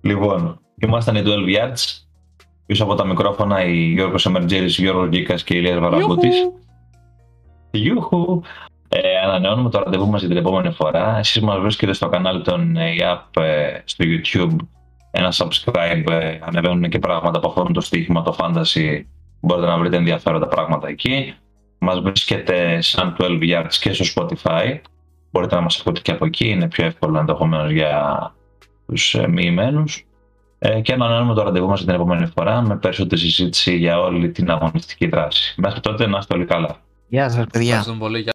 Λοιπόν, ήμασταν οι 12 Yards. Πίσω από τα μικρόφωνα οι Γιώργος Εμερτζέρης, Γιώργος Γκίκας και η Ηλίας Βαραμπούτης. Γιούχου! Ε, ανανεώνουμε το ραντεβού μας για την επόμενη φορά. Εσείς μας βρίσκετε στο κανάλι των ε, ΙΑΠ ε, στο YouTube. Ένα subscribe, ε, ανεβαίνουν και πράγματα που αφορούν το στοίχημα, το fantasy. Μπορείτε να βρείτε ενδιαφέροντα πράγματα εκεί. Μας βρίσκεται σαν 12 Yards και στο Spotify. Μπορείτε να μας ακούτε και από εκεί, είναι πιο εύκολο ενδεχομένως για τους ε, μοιημένους. Ε, και ανανεώνουμε το ραντεβού μας για την επόμενη φορά με περισσότερη συζήτηση για όλη την αγωνιστική δράση. Μέχρι τότε να είστε όλοι καλά. Γεια σας, παιδιά. Ευχαριστούμε πολύ. Γεια